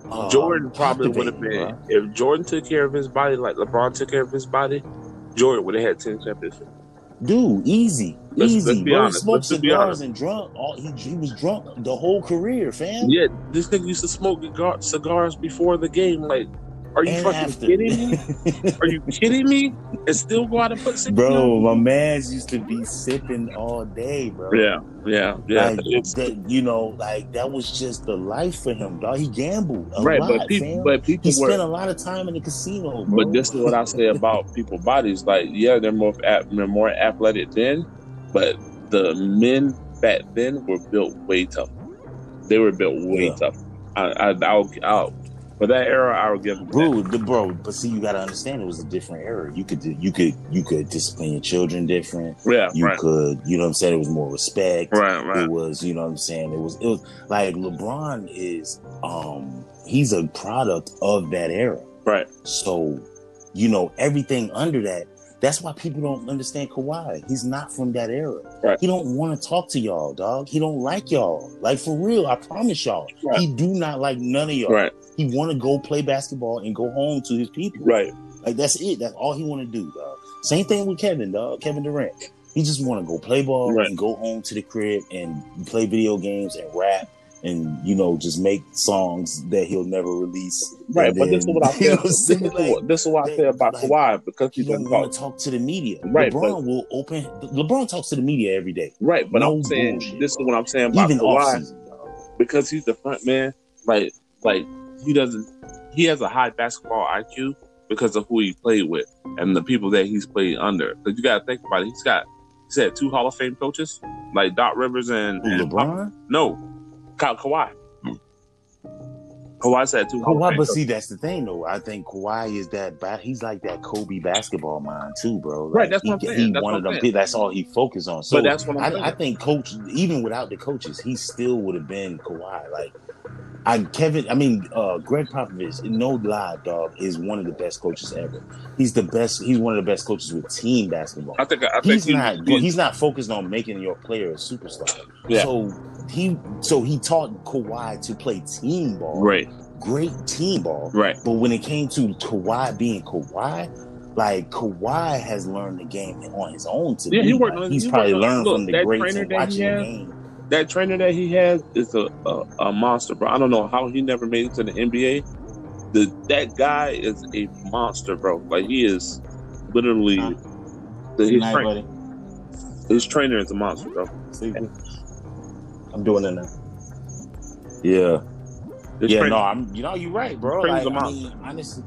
Speaker 2: so. uh,
Speaker 1: Jordan probably would have been
Speaker 2: bro.
Speaker 1: if Jordan took care of his body like LeBron took care of his body. Jordan would have had ten championships.
Speaker 2: Dude, easy,
Speaker 1: Let's-
Speaker 2: easy.
Speaker 1: let's be
Speaker 2: bro,
Speaker 1: honest.
Speaker 2: he smoked
Speaker 1: Let's be
Speaker 2: cigars and drunk. All he, he was drunk the whole career, fam.
Speaker 1: Yeah, this nigga used to smoke cigars before the game. Like, are you
Speaker 2: and
Speaker 1: fucking
Speaker 2: after.
Speaker 1: kidding me? Are you kidding me? And still go out and put cigarettes
Speaker 2: bro, my man's used to be sipping all day, bro.
Speaker 1: Yeah, yeah, yeah.
Speaker 2: Like that, you know, like that was just the life for him, dog. He gambled a
Speaker 1: right,
Speaker 2: lot,
Speaker 1: but people,
Speaker 2: fam.
Speaker 1: but people
Speaker 2: he
Speaker 1: were.
Speaker 2: spent a lot of time in the casino, bro.
Speaker 1: But this is what I say about people bodies. Like, yeah, they're more they're more athletic then, but the men back then were built way tougher. They were built way
Speaker 2: Yeah.
Speaker 1: tougher. I, I, I'll, I'll, But that era, I would give
Speaker 2: bro, the bro. But see, you got to understand, it was a different era. You could, you could, you could discipline your children different.
Speaker 1: Yeah,
Speaker 2: You
Speaker 1: right,
Speaker 2: could, you know what I'm saying. It was more respect.
Speaker 1: right, right.
Speaker 2: It was, you know what I'm saying. It was, it was like LeBron is, um, he's a product of that era.
Speaker 1: Right.
Speaker 2: So, you know, everything under that. That's why people don't understand Kawhi. He's not from that era.
Speaker 1: Right.
Speaker 2: He don't want to talk to y'all, dog. He don't like y'all. Like for real, I promise y'all.
Speaker 1: Right.
Speaker 2: He do not like none of y'all.
Speaker 1: Right,
Speaker 2: He want to go play basketball and go home to his people.
Speaker 1: right.
Speaker 2: Like that's it. That's all he want to do, dog. Same thing with Kevin, dog. Kevin Durant. He just want to go play ball
Speaker 1: Right.
Speaker 2: and go home to the crib and play video games and rap and you know just make songs that he'll never release.
Speaker 1: Right, but this is what I
Speaker 2: you know
Speaker 1: This is what, this is what I said about
Speaker 2: like,
Speaker 1: Kawhi because he doesn't
Speaker 2: want
Speaker 1: talk.
Speaker 2: to talk to the media.
Speaker 1: Right,
Speaker 2: LeBron will open. LeBron talks to the media every day,
Speaker 1: Right, but
Speaker 2: No
Speaker 1: I'm saying
Speaker 2: bullshit,
Speaker 1: this is what I'm saying about
Speaker 2: even
Speaker 1: Kawhi because he's the front man. Like, like he doesn't. He has a high basketball IQ because of who he played with and the people that he's played under. Because you got to think about it. He's got. He said two Hall of Fame coaches like Doc Rivers and, and
Speaker 2: LeBron.
Speaker 1: No, Ka- Kawhi. Kawhi said of
Speaker 2: Kawhi, but see, that's the thing, though. I think Kawhi is that. He's like that Kobe basketball mind too, bro. Like,
Speaker 1: Right, that's
Speaker 2: he,
Speaker 1: what I'm saying.
Speaker 2: He
Speaker 1: That's
Speaker 2: one
Speaker 1: what
Speaker 2: of
Speaker 1: I'm
Speaker 2: them. That's all he focused on. So
Speaker 1: But that's what I'm
Speaker 2: I,
Speaker 1: saying.
Speaker 2: I think coach, even without the coaches, he still would have been Kawhi. Like I, Kevin. I mean, uh, Gregg Popovich. No lie, dog, is one of the best coaches ever. He's the best. He's one of the best coaches with team basketball.
Speaker 1: I think. I think
Speaker 2: He's
Speaker 1: he-
Speaker 2: not.
Speaker 1: he-
Speaker 2: He's not focused on making your player a superstar.
Speaker 1: Yeah.
Speaker 2: So he. So he taught Kawhi to play team ball.
Speaker 1: right,
Speaker 2: Great team ball.
Speaker 1: right,
Speaker 2: But when it came to Kawhi being Kawhi, like Kawhi has learned the game on his own. To
Speaker 1: Yeah,
Speaker 2: me.
Speaker 1: he worked
Speaker 2: Like, He's
Speaker 1: he
Speaker 2: probably learned
Speaker 1: look,
Speaker 2: from the greats and watching the game.
Speaker 1: That trainer that he has is a, a, a monster, bro. I don't know how he never made it to the NBA. The that guy is a monster, bro. Like he is literally
Speaker 2: Huh?
Speaker 1: the, his,
Speaker 2: Night,
Speaker 1: tra-
Speaker 2: buddy.
Speaker 1: his trainer is a monster, bro.
Speaker 2: See, I'm doing it now. Yeah,
Speaker 1: His
Speaker 2: yeah.
Speaker 1: trainer-
Speaker 2: No, I'm. You know, you're right, bro. Like,
Speaker 1: a
Speaker 2: I
Speaker 1: monster.
Speaker 2: mean, honestly.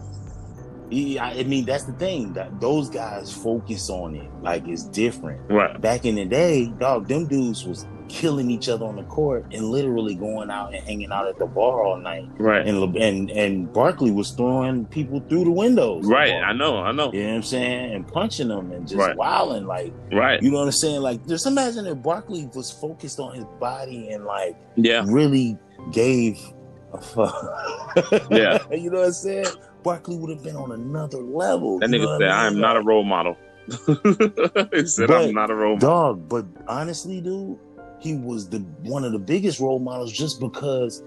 Speaker 2: he- I I mean, that's the thing. That those guys focus on it. Like it's different.
Speaker 1: right,
Speaker 2: back in the day, dog, them dudes was killing each other on the court and literally going out and hanging out at the bar all night.
Speaker 1: right,
Speaker 2: And Le- and and Barkley was throwing people through the windows.
Speaker 1: right. I know, I know.
Speaker 2: You know what I'm saying? And punching them and just
Speaker 1: Right.
Speaker 2: wilding like
Speaker 1: Right,
Speaker 2: you know what I'm saying? Like just imagine if Barkley was focused on his body and like
Speaker 1: yeah,
Speaker 2: really gave a fuck.
Speaker 1: Yeah.
Speaker 2: you know what I'm saying? Barkley would have been on another level.
Speaker 1: that nigga said,
Speaker 2: I
Speaker 1: "I
Speaker 2: mean?
Speaker 1: am not a role model." he said,
Speaker 2: But-
Speaker 1: "I'm not a role model."
Speaker 2: dog but honestly dude he was the one of the biggest role models just because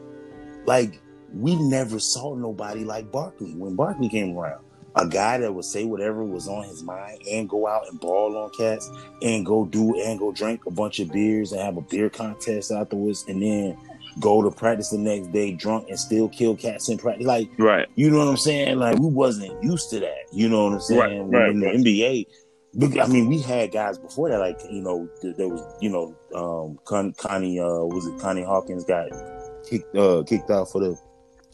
Speaker 2: like we never saw nobody like barkley when barkley came around a guy that would say whatever was on his mind and go out and ball on cats and go do and go drink a bunch of beers and have a beer contest afterwards and then go to practice the next day drunk and still kill cats in practice like
Speaker 1: Right,
Speaker 2: you know what I'm saying? Like we wasn't used to that. You know what I'm saying?
Speaker 1: Right, right,
Speaker 2: in the
Speaker 1: right.
Speaker 2: NBA, I mean, we had guys before that. Like you know, there was you know, um, Con- Connie, uh, was it Connie Hawkins got kicked uh, kicked out for the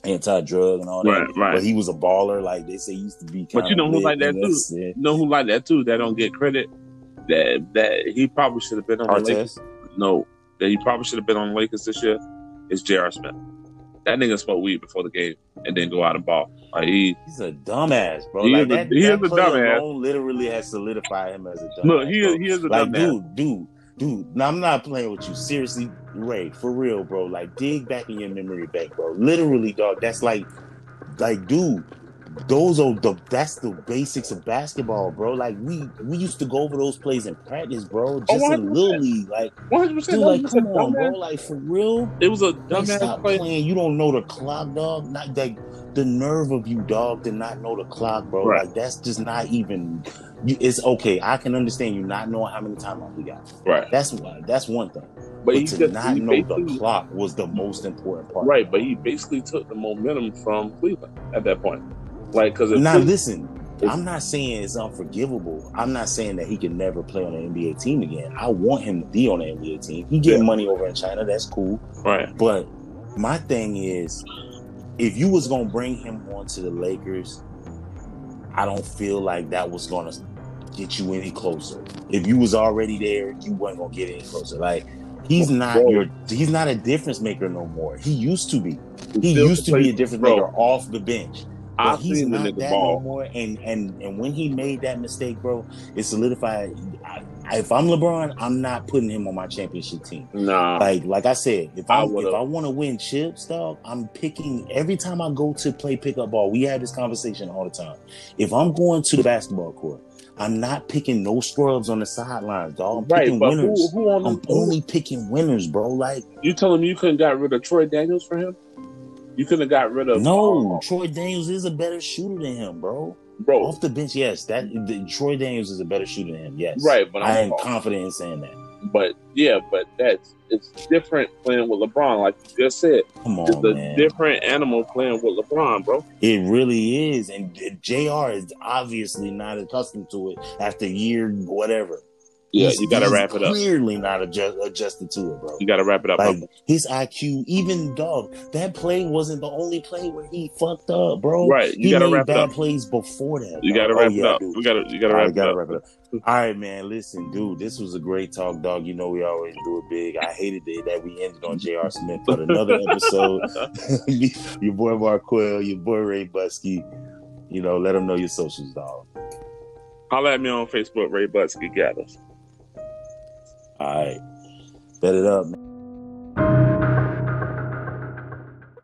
Speaker 2: anti-drug and all that.
Speaker 1: right, right.
Speaker 2: But he was a baller. Like they say, he used to be.
Speaker 1: But you know who like that too? You know who like that too? That don't get credit. That that he probably should have been on the Lakers. No, that he probably should have been on the Lakers this year. Is J.R. Smith. That nigga smoke weed before the game and then go out and ball. Like he
Speaker 2: He's a dumbass, bro.
Speaker 1: He
Speaker 2: like
Speaker 1: is a-
Speaker 2: that,
Speaker 1: he
Speaker 2: that
Speaker 1: is a dumbass.
Speaker 2: literally has solidified him as a dumbass.
Speaker 1: look, he
Speaker 2: bro.
Speaker 1: is he is a
Speaker 2: like,
Speaker 1: dumbass.
Speaker 2: dude, dude, dude. Now I'm not playing with you. Seriously, Ray, for real, bro. Like, dig back in your memory bank, bro. Literally, dog. That's like, like, dude. Those are the that's the basics of basketball, bro. Like we we used to go over those plays in practice, bro. Oh, just in little league, like,
Speaker 1: One hundred percent.
Speaker 2: dude, like, come on, bro. Like for real,
Speaker 1: It was a
Speaker 2: like,
Speaker 1: dumbass
Speaker 2: stop
Speaker 1: play.
Speaker 2: playing. You don't know the clock, dog. Not like the nerve of you, dog, to not know the clock, bro.
Speaker 1: Right.
Speaker 2: Like that's just not even. You, it's okay. I can understand you not knowing how many timeouts we got.
Speaker 1: Right,
Speaker 2: That's why. That's one thing.
Speaker 1: but
Speaker 2: But,
Speaker 1: he
Speaker 2: to
Speaker 1: just
Speaker 2: not
Speaker 1: he
Speaker 2: know the clock was the most important part.
Speaker 1: right. But he basically took the momentum from Cleveland at that point. Like because
Speaker 2: Now
Speaker 1: Cleveland,
Speaker 2: listen, I'm not saying it's unforgivable. I'm not saying that he can never play on an NBA team again. I want him to be on an NBA team. He getting
Speaker 1: Yeah.
Speaker 2: money over in China. That's cool.
Speaker 1: right,
Speaker 2: But my thing is, if you was gonna bring him onto the Lakers, I don't feel like that was gonna get you any closer. If you was already there, you wasn't gonna get any closer. Like he's not
Speaker 1: Bro.
Speaker 2: your he's not a difference maker no more. He used to be. He used to be a different
Speaker 1: bro.
Speaker 2: nigga off the bench. But
Speaker 1: I've
Speaker 2: he's not that
Speaker 1: ball.
Speaker 2: no more. And and and when he made that mistake, bro, it solidified. I, if I'm LeBron, I'm not putting him on my championship team.
Speaker 1: Nah,
Speaker 2: Like like I said, if
Speaker 1: I
Speaker 2: I if I want to win chips, dog, I'm picking every time I go to play pickup ball. We have this conversation all the time. If I'm going to the basketball court, I'm not picking no scrubs on the sidelines, dog. I'm
Speaker 1: right.
Speaker 2: picking
Speaker 1: But who,
Speaker 2: winners.
Speaker 1: who on
Speaker 2: I'm
Speaker 1: who,
Speaker 2: only picking winners, bro. Like
Speaker 1: You telling me you couldn't got rid of Troy Daniels for him? You couldn't have got rid of
Speaker 2: no,
Speaker 1: uh,
Speaker 2: Troy Daniels is a better shooter than him, bro.
Speaker 1: bro.
Speaker 2: Off the bench, yes, that the, Troy Daniels is a better shooter than him. Yes,
Speaker 1: Right, but
Speaker 2: I
Speaker 1: I'm
Speaker 2: confident in saying that.
Speaker 1: but yeah, but that's it's different playing with LeBron, like you just said.
Speaker 2: Come
Speaker 1: It's
Speaker 2: on,
Speaker 1: a
Speaker 2: Oh, man.
Speaker 1: different animal playing with LeBron, bro.
Speaker 2: It really is, and Jr. is obviously not accustomed to it after year whatever.
Speaker 1: Yeah,
Speaker 2: He's-
Speaker 1: you gotta wrap it up.
Speaker 2: Clearly not adjust, adjusted to it, bro.
Speaker 1: You gotta wrap it up.
Speaker 2: Like his IQ, even dog, that play wasn't the only play where he fucked up, bro.
Speaker 1: Right, you gotta
Speaker 2: made
Speaker 1: wrap it
Speaker 2: bad
Speaker 1: up.
Speaker 2: plays before that.
Speaker 1: You gotta
Speaker 2: Oh,
Speaker 1: wrap
Speaker 2: yeah,
Speaker 1: it up.
Speaker 2: dude.
Speaker 1: We gotta you gotta
Speaker 2: All
Speaker 1: wrap,
Speaker 2: gotta
Speaker 1: it, up.
Speaker 2: wrap it up. All right, man. Listen, dude, this was a great talk, dog. You know we always do it big. I hated it that we ended on J.R. Smith, but another episode. your boy Marquell, your boy Ray Busky. You know, let them know your socials, dog.
Speaker 1: Holla at me on Facebook, Ray Butsky Gathers.
Speaker 2: All right, bet it up, man.